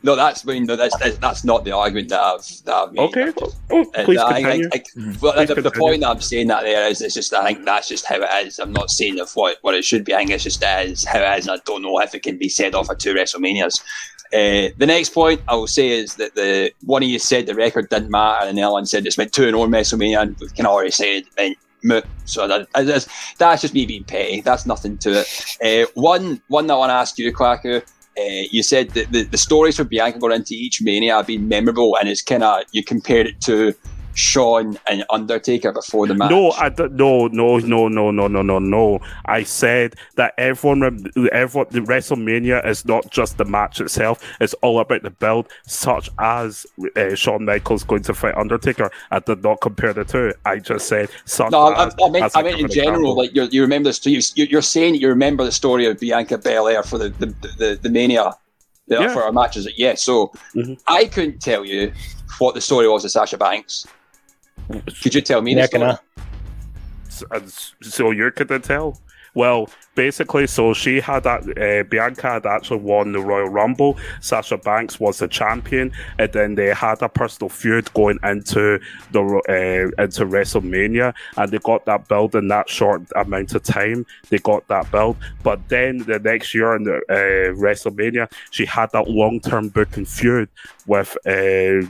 No, that's I mean, no, that's, that's that's not the argument that I've that I've made. Okay, oh, please I- I- continue. I- well, Please the, the point that I'm saying that there is, it's just I think that's just how it is. I'm not saying of what, what it should be. I think it's just that is how it is, and I don't know if it can be said off of two WrestleManias. Uh, the next point I will say is that the one of you said the record didn't matter, and the other one said it's went two and one WrestleMania, and we can already say and moot. So that, that's, that's just me being petty. That's nothing to it. Uh, one one that I want to ask you, Kwaku. Uh, you said that the, the stories for Bianca going into each Mania have been memorable, and it's kind of you compared it to Shawn and Undertaker before the match. No, I d- no, no, no, no, no, no, no, no. I said that everyone, everyone, the WrestleMania is not just the match itself; it's all about the build, such as uh, Shawn Michaels going to fight Undertaker. I did not compare the two. I just said such. No, as, I, I meant, I meant in general. Example. Like you you remember this? You, you're saying you remember the story of Bianca Belair for the the, the, the Mania. Yeah. For our matches, yeah. So mm-hmm. I couldn't tell you what the story was of Sasha Banks. Could you tell me? The? So, uh, so you're gonna tell? Well, basically, so she had that. Uh, Bianca had actually won the Royal Rumble. Sasha Banks was the champion, and then they had a personal feud going into the uh, into WrestleMania, and they got that belt in that short amount of time. They got that belt, but then the next year in the uh, WrestleMania, she had that long term booking feud with uh,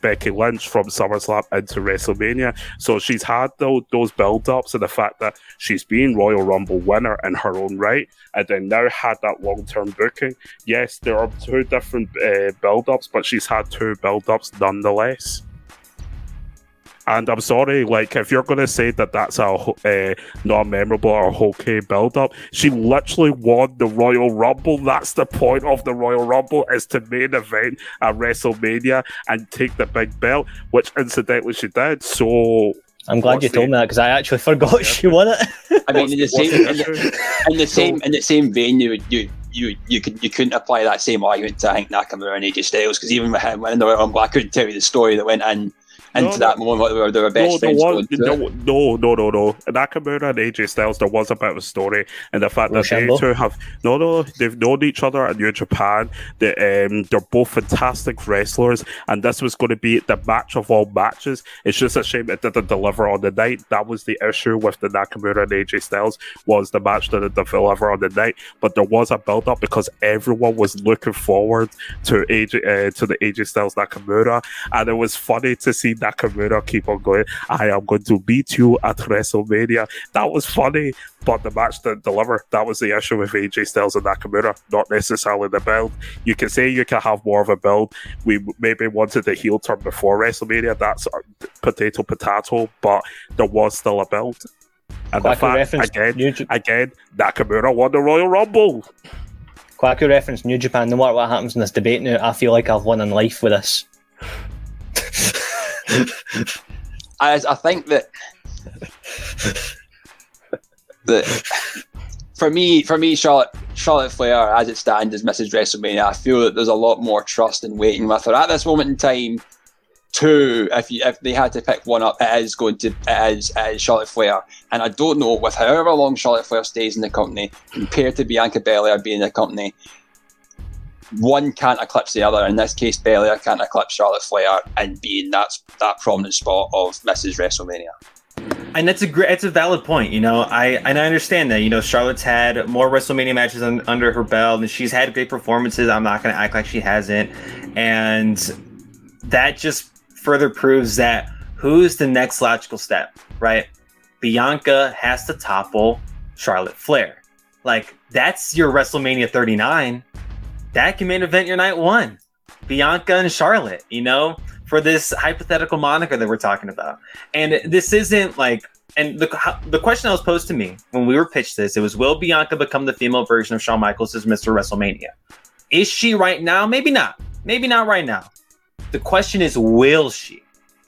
Becky Lynch from SummerSlam into WrestleMania. So she's had those, those build ups and the fact that she's been Royal Rumble winner in her own right, and then now had that long term booking. Yes, there are two different uh, build ups, but she's had two build ups nonetheless. And I'm sorry, like if you're gonna say that that's a uh, non-memorable or hokey build-up, she literally won the Royal Rumble. That's the point of the Royal Rumble is to main event at WrestleMania and take the big belt, which incidentally she did. So I'm glad you told me that because I actually forgot she won it. I mean, in the same in the, in the same in the same vein, you you you you could you couldn't apply that same argument to I think Nakamura and AJ Styles because even with him winning the Royal Rumble, I couldn't tell you the story that went in into No, that moment where they were best No, friends. was, going to no, no, no, no, no. Nakamura and AJ Styles, there was a bit of a story, and the fact that Rochambeau? they two have no, no, they've known each other in New Japan. They, um, they're both fantastic wrestlers, and this was going to be the match of all matches. It's just a shame it didn't deliver on the night. That was the issue with the Nakamura and AJ Styles was the match didn't deliver on the night. But there was a build up because everyone was looking forward to AJ uh, to the AJ Styles Nakamura, and it was funny to see Nakamura keep on going. I am going to beat you at WrestleMania. That was funny, but the match didn't deliver. That was the issue with AJ Styles and Nakamura, not necessarily the build. You can say you can have more of a build. We maybe wanted the heel turn before WrestleMania. That's uh, potato potato, but there was still a build. And the fact again, New, J- again, Nakamura won the Royal Rumble. Quacker reference New Japan. No matter what happens in this debate now, I feel like I've won in life with this. I, I think that that for me, for me, Charlotte Charlotte Flair, as it stands, is Mrs. WrestleMania. I feel that there's a lot more trust in waiting with her at this moment in time. Two, if you if they had to pick one up, it is going to it is, it is Charlotte Flair, and I don't know with however long Charlotte Flair stays in the company compared to Bianca Belair being in the company. One can't eclipse the other. In this case, Belair can't eclipse Charlotte Flair and be in that that prominent spot of Mrs. WrestleMania. and that's a great it's a valid point you know i and i understand that you know charlotte's had more wrestlemania matches un, under her belt and she's had great performances i'm not going to act like she hasn't and that just further proves that who's the next logical step right bianca has to topple charlotte flair like that's your wrestlemania 39 that can main event your night one bianca and charlotte you know for this hypothetical moniker that we're talking about and this isn't like and the the question that was posed to me when we were pitched this, it was will Bianca become the female version of Shawn Michaels as Mr. WrestleMania? Is she right now? Maybe not. Maybe not right now. The question is, will she?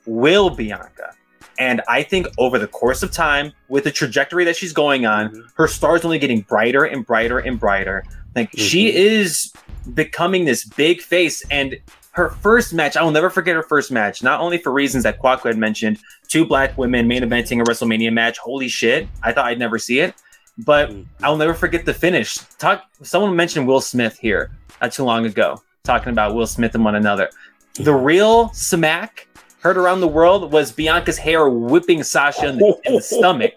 Will Bianca? And I think over the course of time, with the trajectory that she's going on, mm-hmm. her star's only getting brighter and brighter and brighter. Like she mm-hmm. is becoming this big face, and her first match, I will never forget her first match. Not only for reasons that Kwaku had mentioned, two black women main eventing a WrestleMania match. Holy shit! I thought I'd never see it, but mm-hmm. I'll never forget the finish. Talk. Someone mentioned Will Smith here not too long ago, talking about Will Smith and one another. The mm-hmm. real smack heard around the world was Bianca's hair whipping Sasha in the, in the stomach,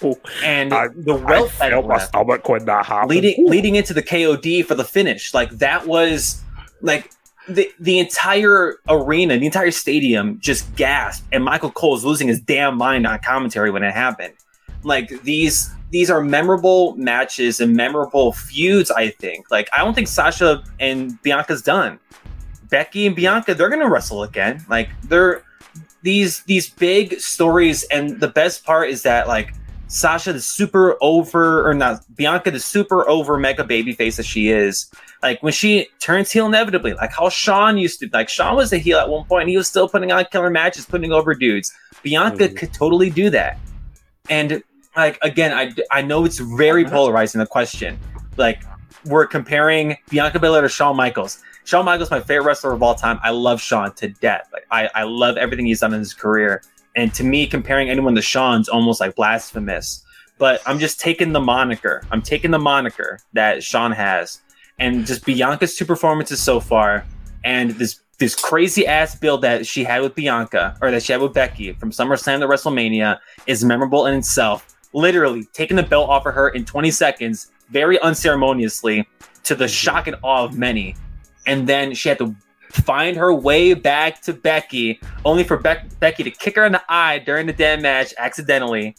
and I- the I felt my left stomach when that happened. leading leading into the KOD for the finish. Like that was like the the entire arena, the entire stadium just gasped, and Michael Cole's losing his damn mind on commentary when it happened. Like these these are memorable matches and memorable feuds. I think. Like I don't think Sasha and Bianca's done. Becky and Bianca, they're gonna wrestle again. Like they're these these big stories, and the best part is that like Sasha, the super over or not Bianca, the super over mega baby face that she is. Like when she turns heel inevitably, like how Shawn used to. Like Shawn was a heel at one point, and he was still putting on killer matches, putting over dudes. Bianca Mhm. could totally do that. And like again, I I know it's very polarizing the question. Like we're comparing Bianca Belair to Shawn Michaels. Shawn Michaels, my favorite wrestler of all time. I love Shawn to death. Like I, I love everything he's done in his career. And to me, comparing anyone to Shawn's almost like blasphemous. But I'm just taking the moniker. I'm taking the moniker that Shawn has, and just Bianca's two performances so far, and this this crazy ass build that she had with Bianca or that she had with Becky from SummerSlam to WrestleMania is memorable in itself. Literally taking the belt off of her in 20 seconds, very unceremoniously, to the shock and awe of many. And then she had to find her way back to Becky, only for Bec- Becky to kick her in the eye during the damn match accidentally.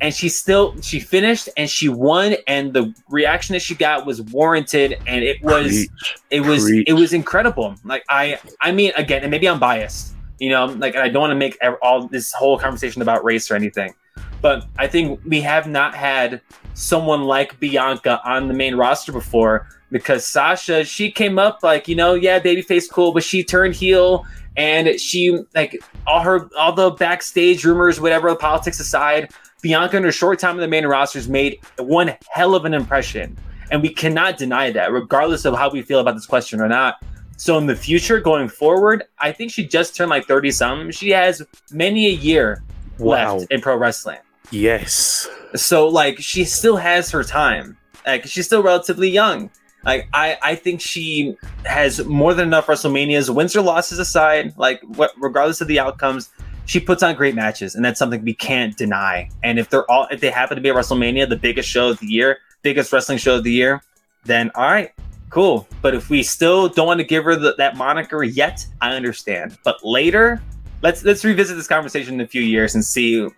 And she still she finished and she won, and the reaction that she got was warranted, and it was Preach. it was Preach. it was incredible. Like I I mean again, and maybe I'm biased, you know, like I don't want to make all this whole conversation about race or anything, but I think we have not had someone like Bianca on the main roster before because Sasha she came up like you know yeah babyface cool, but she turned heel and she like all her all the backstage rumors whatever politics aside. Bianca in her short time in the main roster has made one hell of an impression. And we cannot deny that, regardless of how we feel about this question or not. So in the future, going forward, I think she just turned like 30 something. She has many a year Wow. left in pro wrestling. Yes. So like she still has her time. Like she's still relatively young. Like I, I think she has more than enough WrestleManias, wins or losses aside, like what regardless of the outcomes, she puts on great matches, and that's something we can't deny. And if they're all if they happen to be at WrestleMania, the biggest show of the year, biggest wrestling show of the year, then all right, cool. But if we still don't want to give her the, that moniker yet, I understand. But later, let's let's revisit this conversation in a few years and see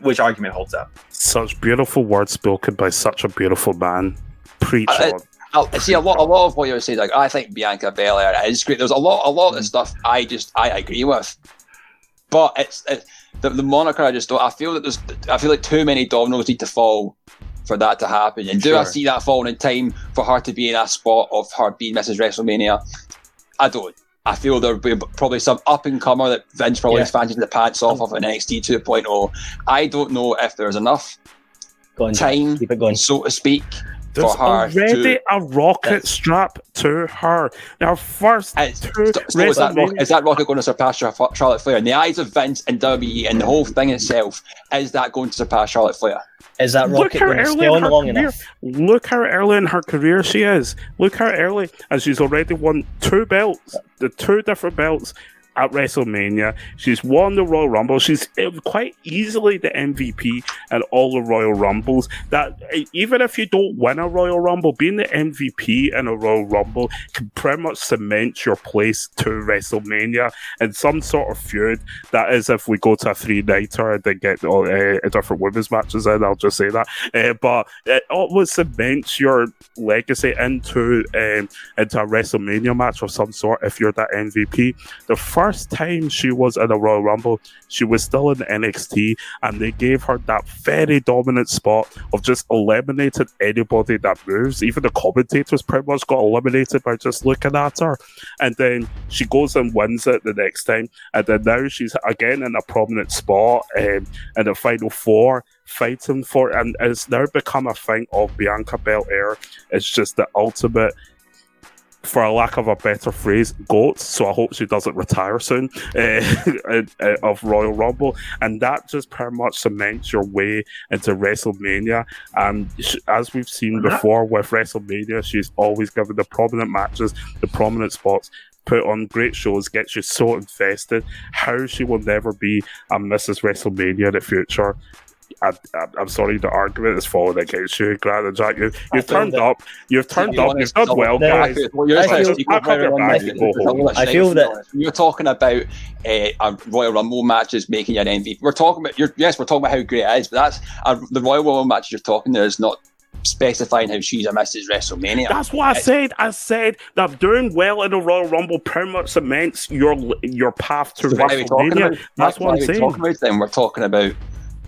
which argument holds up. Such beautiful words spoken by such a beautiful man. Preach I- on. Oh, I see a lot, a lot of what you're saying. Like, I think Bianca Belair is great. There's a lot, a lot of mm. stuff I just I agree with, but it's it, the, the moniker. I just don't. I feel that there's. I feel like too many dominoes need to fall for that to happen. And do I see that falling in time for her to be in a spot of her being Mrs. WrestleMania? I don't. I feel there'll be probably some up and comer that Vince probably Yeah. is fancying the pants off of an NXT 2.0. I don't know if there's enough Go on, Jack. time, Keep it going. so to speak, There's for her already to- a rocket That's- strap to her. Our first It's- two So, so is, that rock, is that Rocket going to surpass Charlotte Flair? In the eyes of Vince and WWE and the whole thing itself, is that going to surpass Charlotte Flair? Is that rocket going to stay on long career. enough? Look how early in her career she is. Look how early, and she's already won two belts, the two different belts at WrestleMania. She's won the Royal Rumble. She's eh, quite easily the MVP at all the Royal Rumbles. That eh, even if you don't win a Royal Rumble, being the MVP in a Royal Rumble can pretty much cement your place to WrestleMania in some sort of feud. That is, if we go to a three nighter and then get all uh, different women's matches in, I'll just say that. Uh, but it always cements your legacy into um, into a WrestleMania match of some sort if you're that MVP. The first time she was in a Royal Rumble, she was still in NXT, and they gave her that very dominant spot of just eliminating anybody that moves. Even the commentators pretty much got eliminated by just looking at her. And then she goes and wins it the next time. And then now she's again in a prominent spot um, in the final four, fighting for and it's now become a thing of Bianca Belair. It's just the ultimate for a lack of a better phrase, goat. So I hope she doesn't retire soon uh, of Royal Rumble, and that just pretty much cements your way into WrestleMania. And sh- as we've seen before with WrestleMania, she's always given the prominent matches, the prominent spots. Put on great shows, gets you so invested. How she will never be a Mrs. WrestleMania in the future, I, I, I'm sorry, the argument is falling against you, Grant and Jack. You, you've feel turned that- up. You've turned be up. You've done well, guys. You're I saying feel- you I go have your Royal back, Rumble, you go there's a home. lot of I feel shit, that- to be honest. When you're talking about uh, a Royal Rumble matches making you an MVP. We're talking about you're, yes, we're talking about how great it is, but that's uh, the Royal Rumble matches you're talking there is not specifying how she's a Mrs. WrestleMania. That's what I said. I said that doing well in the Royal Rumble pretty much cements your your path to So why are we talking about? WrestleMania. That's why what are I'm saying. talking about then? We're talking about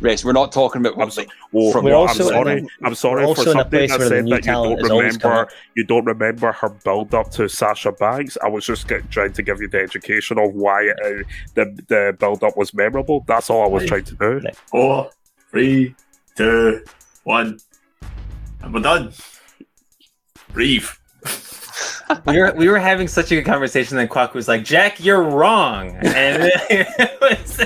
race. We're not talking about I'm what's so- like. Oh, From- We're also I'm in sorry. a- I'm sorry for also in a something place that said that you don't is always coming remember. You don't remember her build up to Sasha Banks. I was just get, trying to give you the education of why uh, the the build up was memorable. That's all I was trying to do. Four, three, two, one, and we're done. Breathe. we were we were having such a good conversation, and Quack was like, "Jack, you're wrong," and was-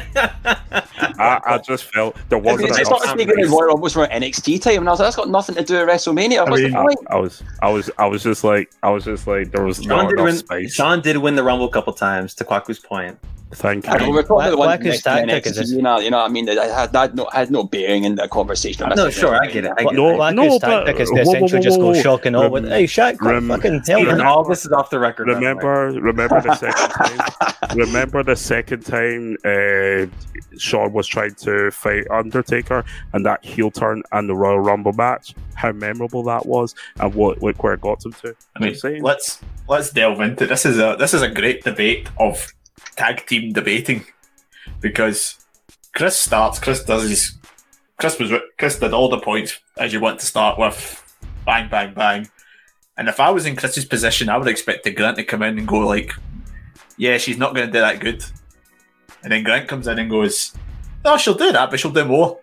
I, I just felt there I wasn't mean, it's not speaking of space. Royal Rumbles for NXT time, and I was like, that's got nothing to do with WrestleMania. What's mean, the I, point? I was, I was, I was just like, I was just like, there was Shawn not did enough win. space. Shawn did win the Rumble a couple times. To Kwaku's point, Thank I know, you. we're talking about the one Black- next Black's to is you know, you know what I mean? That had, that no, had no bearing in the conversation. no, sure, I get it. I get No, it. Black's no, but- tactic is whoa, to whoa, essentially whoa, just whoa, go whoa. shock and all with, Rem- hey, Shaq, rem- fucking tell Even me. All this is off the record. by the. Remember, remember the second time. remember the second time uh, Shawn was trying to fight Undertaker and that heel turn and the Royal Rumble match. How memorable that was, and what look where it got them to. I mean, let's let's delve into this. Is a this is a great debate of tag team debating because Chris starts. Chris does his. Chris was Chris did all the points as you want to start with, bang bang bang. And if I was in Chris's position, I would expect the Grant to come in and go like, "Yeah, she's not going to do that good," and then Grant comes in and goes, "No, she'll do that, but she'll do more."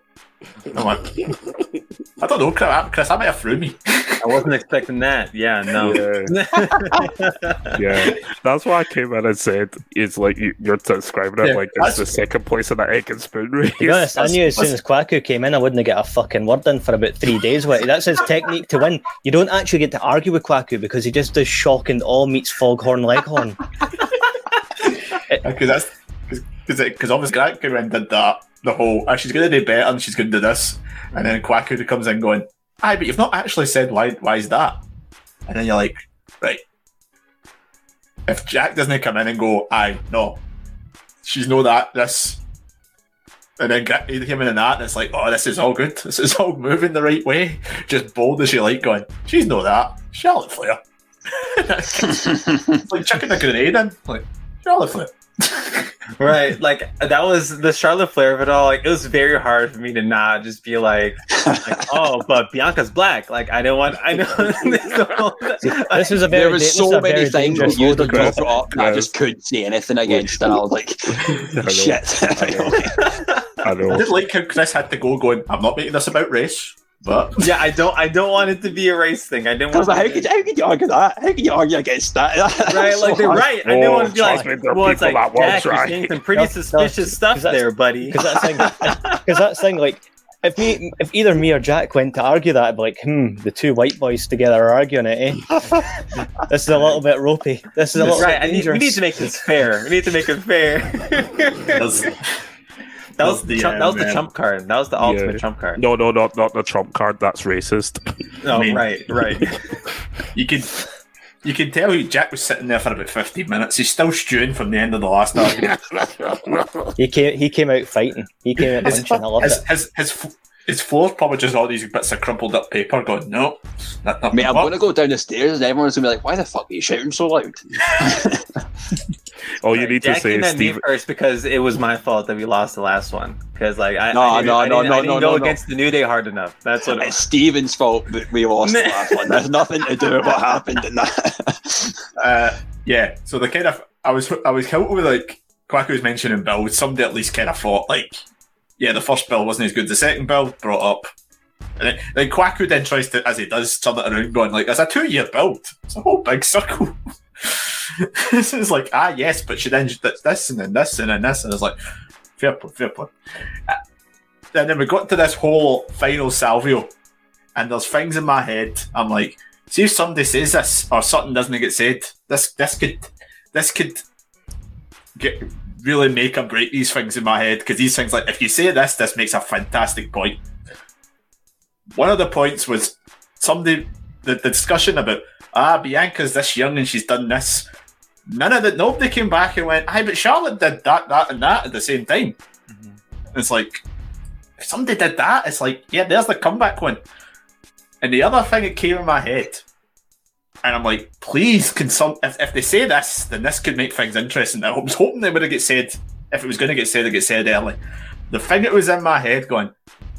I'm like, I don't know, Chris. Chris that might have threw me. I wasn't expecting that. Yeah, no. Yeah, yeah. That's why I came in and said it's like you, you're describing it Yeah, like it's the second place in the egg and spoon race. To be honest, I knew as soon as Kwaku came in, I wouldn't get a fucking word in for about three days. That's his technique to win. You don't actually get to argue with Kwaku because he just does shock and all meets foghorn leghorn. Because that's because obviously Grant came in did that the whole oh, she's going to do better and she's going to do this, and then Kwaku comes in going, "Aye, but you've not actually said why. Why is that?" And then you're like, right. If Jack doesn't come in and go, "Aye, no, she's know that this," and then he came in and that, and it's like, "Oh, this is all good. This is all moving the right way." Just bold as you like, going, "She's know that." Charlotte Flair. like chucking a grenade in, like Charlotte Flair. right, like that was the Charlotte Flair of it all. Like it was very hard for me to not just be like, like oh, but Bianca's black. Like I don't want. I know. This is a very there was so a many things that you road to brought go. up that I just couldn't say anything against, and I was like, I know. shit. I I know. did like how Chris had to go going, I'm not making this about race, but yeah, I don't. I don't want it to be a race thing. I didn't I was want. like, how could, how could you argue that? How can you argue against that? Right, like they're right. I didn't want to be like, me, well, it's like, that Jack, you're try. saying some pretty No, no, suspicious stuff 'cause that's- there, buddy. Because that's thing, because that's thing like. If me, if either me or Jack went to argue that, I'd be like, "Hmm, the two white boys together are arguing it, eh? this is a little bit ropey. This is a little Right, I bit need, we need to make this fair. We need to make it fair. that's, that was the the, trump, that was uh, the trump card. That was the ultimate Yeah. trump card. No, no, not not the trump card. That's racist. No, I mean- right, right. you could you can tell he- Jack was sitting there for about 15 minutes. He's still stewing from the end of the last argument. He came, he came out fighting. He came out his, punching. I loved his, it. his, his, f- his floor's probably just all these bits of crumpled up paper going, no. That, that, Mate, I'm going to go down the stairs and everyone's going to be like, why the fuck are you shouting so loud? All you need to say came is at Steve. first because it was my fault that we lost the last one. Because like I, No, I didn't, no, I no, didn't, no, I didn't no, go no, no. against the New Day hard enough. That's what It's. Steven's fault that we lost the last one. There's nothing to do with what happened in that. Uh, yeah, so the kind of I was I was helped with like Quacko was mentioning build. Somebody at least kind of thought like, yeah, the first Bill wasn't as good. The second Bill brought up, and then, then Quack then tries to, as he does, turn it around, going like, "It's a two-year build. It's a whole big circle." this is like, ah, yes, but she then did this and then this and then this, and it's like, fair play, fair play. Uh, and then we got to this whole final salvio, and there's things in my head. I'm like, see if somebody says this or something doesn't get said, this this could this could get really make or break these things in my head because these things like if you say this, this makes a fantastic point. One of the points was somebody the, the discussion about ah Bianca's this young and she's done this. None of that. Nobody came back and went, "Hi, but Charlotte did that, that, and that at the same time." It's like if somebody did that, it's like, yeah, there's the comeback one. And the other thing that came in my head, and I'm like, please, can some if, if they say this, then this could make things interesting. I was hoping they would have get said if it was going to get said, it get said early. The thing that was in my head going,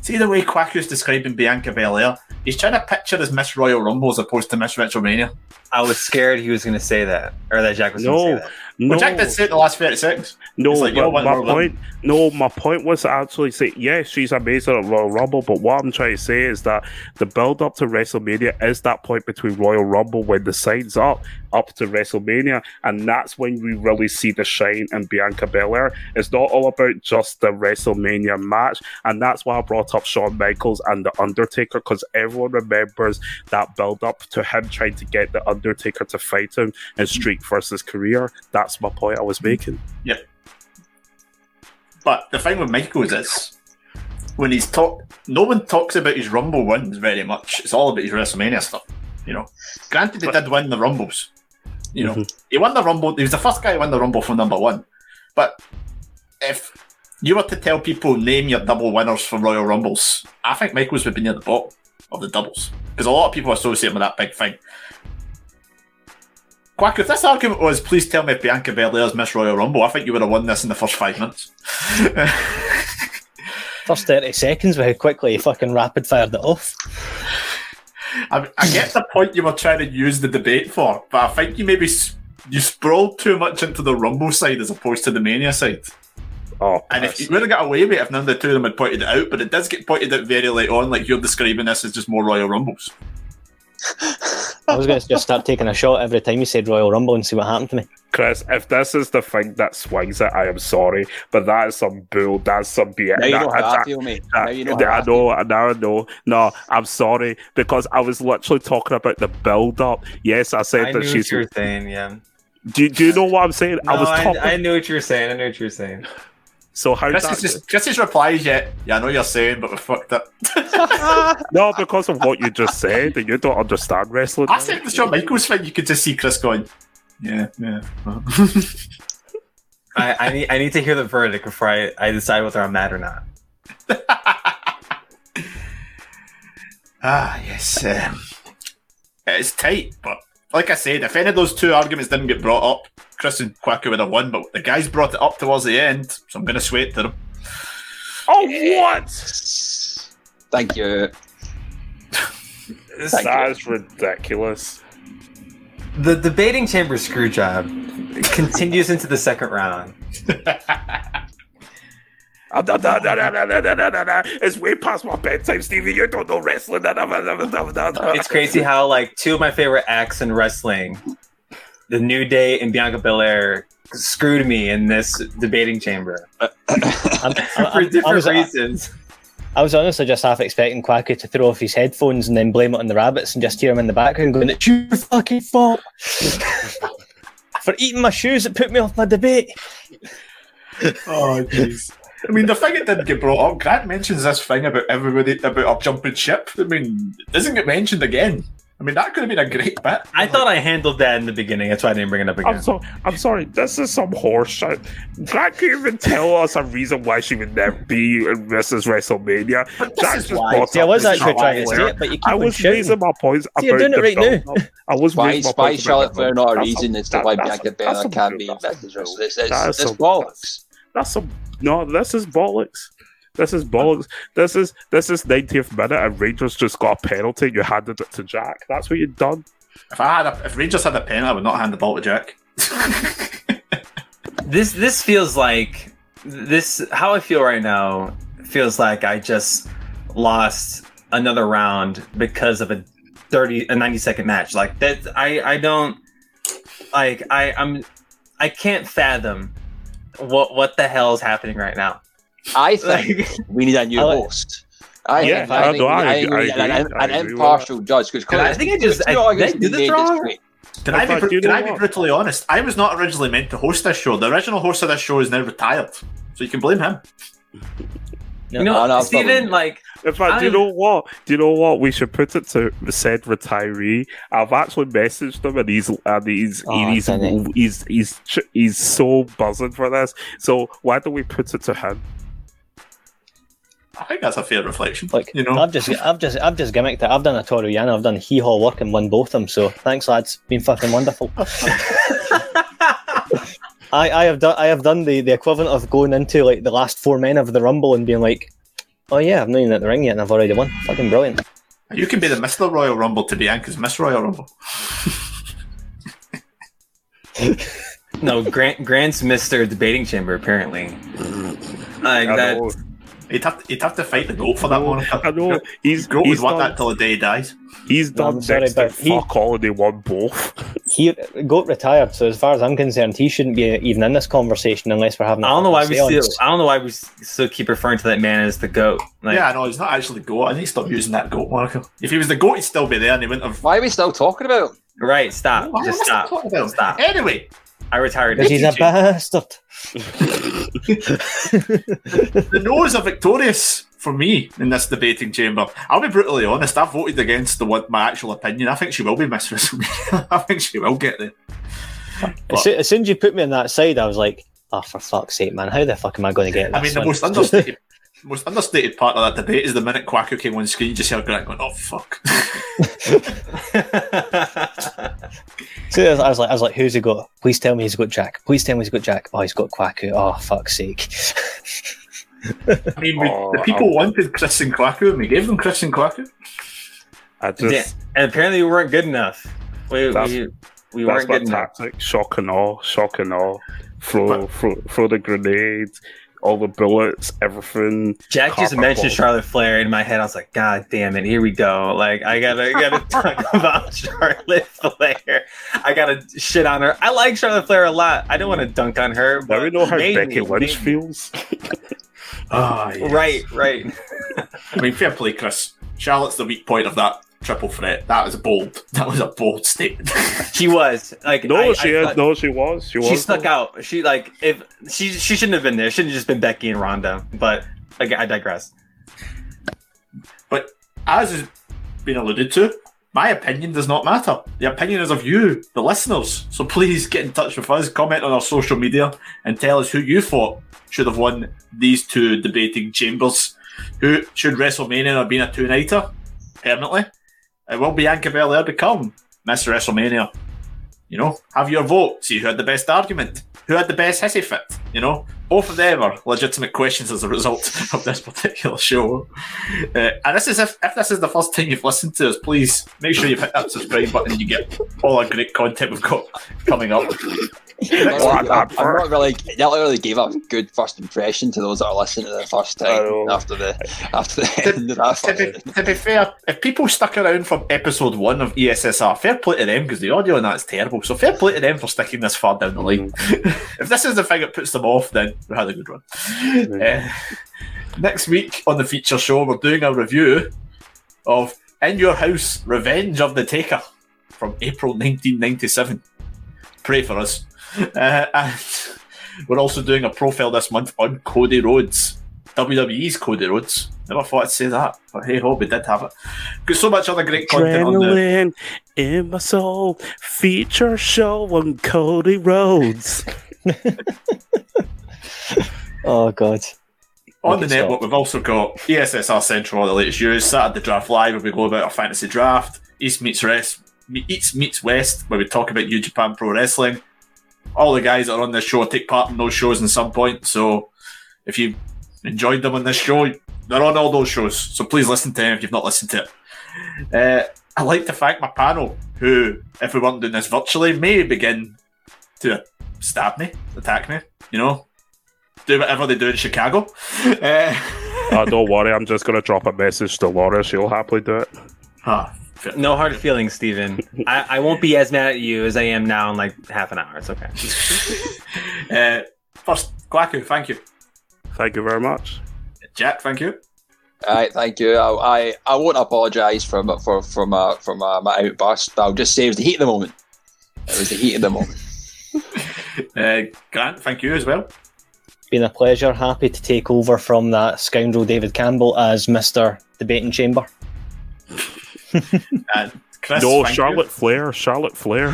see the way Quacker's describing Bianca Belair. He's trying to picture as Miss Royal Rumble as opposed to Miss WrestleMania. I was scared he was going to say that, or that Jack was going to say that. no, Well, Jack did say it in the last 30 seconds. No. Like, but my of them. point, no, my point was to actually say, yes, she's amazing at Royal Rumble, but what I'm trying to say is that the build up to WrestleMania is that point between Royal Rumble when the sign's up, up to WrestleMania, and that's when we really see the shine in Bianca Belair. It's not all about just the WrestleMania match, and that's why I brought up Shawn Michaels and the Undertaker because everyone remembers that build up to him trying to get the Undertaker to fight him in Streak versus Career. That's my point I was making. But the thing with Michaels is when he's talk, no one talks about his Rumble wins very much. It's all about his WrestleMania stuff. You know, granted, he did win the Rumbles. You know, mhm. he won the Rumble. He was the first guy to win the Rumble for number one. But if you were to tell people name your double winners for Royal Rumbles, I think Michaels would be near the bottom of the doubles because a lot of people associate him with that big thing. Quack, if this argument was, please tell me if Bianca Belair's Miss Royal Rumble, I think you would have won this in the first five minutes. First 30 seconds with how quickly he fucking rapid fired it off. I, I get the point you were trying to use the debate for, but I think you maybe s- you sprawled too much into the Rumble side as opposed to the Mania side. Oh, And if you would have got away with it if none of the two of them had pointed it out, but it does get pointed out very late on, like you're describing this as just more Royal Rumbles. I was going to just start taking a shot every time you said Royal Rumble and see what happened to me. Chris, if this is the thing that swings it, I am sorry, but that is some bull. That's some BS. Now you That- know how I feel, mate. that- Now you know yeah, how I I feel. know, now I know. No, I'm sorry because I was literally talking about the build up. Yes, I said I that knew she's. what you were saying, yeah. Do, do you know what I'm saying? No, I was I, talking. I knew what you were saying. I knew what you were saying. So how Chris that, is just Chris's replies yet. Yeah, I know you're saying, but we fucked up. no, because of what you just said, and you don't understand wrestling. I think the Shawn Michaels thing, you could just see Chris going, yeah, yeah. uh-huh." I, I need I need to hear the verdict before I, I decide whether I'm mad or not. Ah, yes. Um, it's tight, but like I said, if any of those two arguments didn't get brought up, Chris and Quacker would have won, but the guys brought it up towards the end, so I'm going to sweat to them. Oh, what? Thank you. This is ridiculous. The debating chamber screw job continues into the second round. It's way past my bedtime, Stevie. You don't know wrestling. it's crazy how like two of my favorite acts in wrestling the New Day and Bianca Belair, screwed me in this debating chamber I'm, I'm- for I'm- I, different was, I, reasons. was honestly just half expecting Quacky to throw off his headphones and then blame it on the rabbits and just hear him in the background going, It's your fucking fault for eating my shoes that put me off my debate. Oh, jeez. I mean, the thing that didn't get brought up, Grant mentions this thing about everybody about our jumping ship. I mean, it doesn't get mentioned again. I mean, that could have been a great bit. I thought I handled that in the beginning. That's why I didn't bring it up again. I'm so I'm sorry. This is some horse shit. Jack can't even tell us a reason why she would never be in Mrs. WrestleMania. But Jack this is just why. See, I was actually trying to say it, but you keep I was shouting. raising my points See, you're doing it right now. build-up. I was Why, raising my why points about Charlotte the Flair build-up. not a That's reason as to why that's Bianca some- Belair can't be that's some Mrs. bull. Wrestling? It's, it's, That is it's some- bollocks. That's some no. This is bollocks. This is bollocks. This is this is 90th minute, and Rangers just got a penalty. You handed it to Jack. That's what you've done. If I had a, if Rangers had a pen, I would not hand the ball to Jack. this this feels like this how I feel right now feels like I just lost another round because of a 30 a 90 second match like that I I don't like I I'm I can't fathom what what the hell is happening right now I think like we need a new like- host. I Yeah, think, I I think, know, we- I I think agree, need an, I an impartial judge because I think I just- I- two did I do this wrong? Can I, In be, fact, can I be brutally honest? I was not originally meant to host this show. The original host of this show is now retired, so you can blame him. You know, no, Steven, probably- like In fact, do you know what? Do you know what? We should put it to said retiree. I've actually messaged him, and he's and he's Oh, he's, didn't he's he's he's so buzzing for this. So why don't we put it to him? I think that's a fair reflection. Like you know, I've just I've just I've just gimmicked it. I've done a Toru Yano, I've done hee haw work and won both of them. So thanks lads. Been fucking wonderful. I, I have done I have done the, the equivalent of going into like the last four men of the rumble and being like, Oh yeah, I've not even at the ring yet and I've already won. Fucking brilliant. you can be the Mr. Royal Rumble to Bianca's Miss Royal Rumble. no, Grant Grant's Mister Debating Chamber apparently. Like I that. Know, He'd have to, he'd have to fight the goat for that one. I know. He's Goat he's would want that till the day he dies. he's done I'm sorry, next but to he- fuck all, and they won both. He Goat retired, so as far as I'm concerned, he shouldn't be even in this conversation unless we're having. I I don't know why we still. I don't know why we still keep referring to that man as the goat. Like, yeah, I know he's not actually the goat. I need to stop using that goat marker. If he was the goat, he'd still be there, and he wouldn't have. Why are we still talking about? him? Right. Stop. Why Just am stop. still talking about? Stop. Anyway, I retired. Because he's a Debating bastard. the no's are victorious for me in this debating chamber. I'll be brutally honest. I voted against the one my actual opinion. I think she will be Miss WrestleMania. I think she will get there. As, as soon as you put me on that side, I was like, "Oh, for fuck's sake, man! How the fuck am I going to get this?" I mean, the one?" most understated, most understated part of that debate is the minute Quacko came on screen, you just heard Grant going, "Oh fuck." So I was, like, I was like, "Who's he got? Please tell me he's got Jack. Please tell me he's got Jack. Oh, he's got Quacko. Oh, fuck's sake!" I mean, we, Oh, the people I'm- wanted Chris and Quacko, and we gave them Chris and Quacko. I Yeah, just and apparently we weren't good enough. We That's- we, we weren't my good enough. tactic. Shock and awe, shock and awe. Throw, But- throw, throw the grenades, all the bullets, everything. Jack just mentioned ball. Charlotte Flair in my head. I was like, God damn it, here we go. Like I gotta gotta talk about Charlotte Flair. I gotta shit on her. I like Charlotte Flair a lot. I don't want to dunk on her, Now but we know how maybe, Becky Lynch maybe. feels. Ah, yes. Right, right. I mean, fair play, Chris. Charlotte's the weak point of that triple threat. That was a bold. That was a bold statement. She was like No, I- she I is. thought- No, she was. She was. She stuck out. She like if she she shouldn't have been there. Shouldn't have just been Becky and Ronda. But again, I digress. But as has been alluded to, my opinion does not matter. The opinion is of you, the listeners. So please get in touch with us, comment on our social media, and tell us who you thought should have won these two debating chambers. Who should WrestleMania have been a two nighter? Permanently. It will Bianca Belair become Miss WrestleMania. You know, have your vote. See who had the best argument. Who had the best hissy fit? You know, both of them are legitimate questions as a result of this particular show. Uh, and this is if, if this is the first time you've listened to us, please make sure you hit that subscribe button you get all our great content we've got coming up. I'm not, week, I'm, I'm not really. That really gave a good first impression to those that are listening to the first time after the after the end of that. to, be, to be fair, if people stuck around from episode one of ESSR, fair play to them because the audio on that's terrible. So fair play to them for sticking this far down the line. if this is the thing that puts them off, then we had a good one. Uh, next week on the feature show, we're doing a review of In Your House Revenge of the Taker from April 1997. Pray for us. Uh, and we're also doing a profile this month on Cody Rhodes. WWE's Cody Rhodes. Never thought I'd say that, but hey ho, we did have it. Got so much other great content on the. Adrenaline in my soul. Feature show on Cody Rhodes. Oh god. On the network, stop. we've also got ESSR Central, all the latest news. Saturday Draft Live, where we go about our fantasy draft. East meets West, East meets West, where we talk about New Japan Pro Wrestling. All the guys that are on this show take part in those shows in some point. So if you enjoyed them on this show, they're on all those shows. So please listen to them if you've not listened to it. Uh, I'd like to thank my panel, who, if we weren't doing this virtually, may begin to stab me, attack me, you know, do whatever they do in Chicago. Uh, oh, don't worry, I'm just gonna drop a message to Laura. She'll happily do it. ah. No hard feelings, Steven. I, I won't be as mad at you as I am now in like half an hour. It's okay. Uh, first, Kwaku, thank you. Thank you very much. Jack, thank you. All right, thank you. I I, I won't apologise for my- for for my for my, my outburst, I'll just say it was the heat of the moment. It was the heat of the moment. Uh, Grant, thank you as well. Been a pleasure. Happy to take over from that scoundrel David Campbell as Mister Debating Chamber. And Chris, No, Charlotte You. Flair, Charlotte Flair.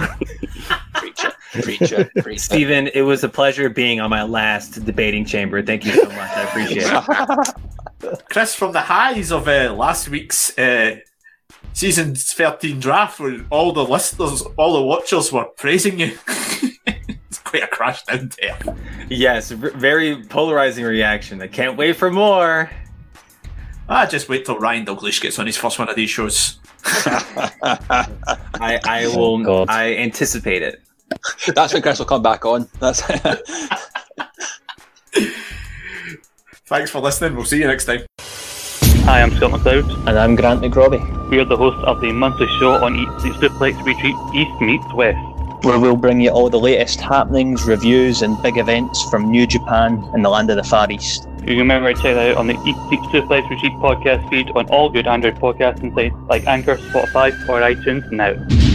Preacher, preacher, preacher. Stephen, it was a pleasure being on my last debating chamber. Thank you so much. I appreciate it. Chris, from the highs of uh, last week's uh, season 13 draft, where all the listeners, all the watchers were praising you. it's quite a crash down there. Yes, v- very polarizing reaction. I can't wait for more. Ah, just wait till Ryan Douglas gets on his first one of these shows. I, I oh, will. God. I anticipate it. That's when Chris will come back on. That's Thanks for listening. We'll see you next time. Hi, I'm Scott McLeod. And I'm Grant McRobbie, We are the hosts of the monthly show on Eat Sleep Suplex Repeat East Meets West. Where we'll bring you all the latest happenings, reviews, and big events from New Japan and the land of the Far East. You can remember to check that out on the Eat Sleep Suplex Repeat podcast feed on all good Android podcasting sites like Anchor, Spotify, or iTunes now.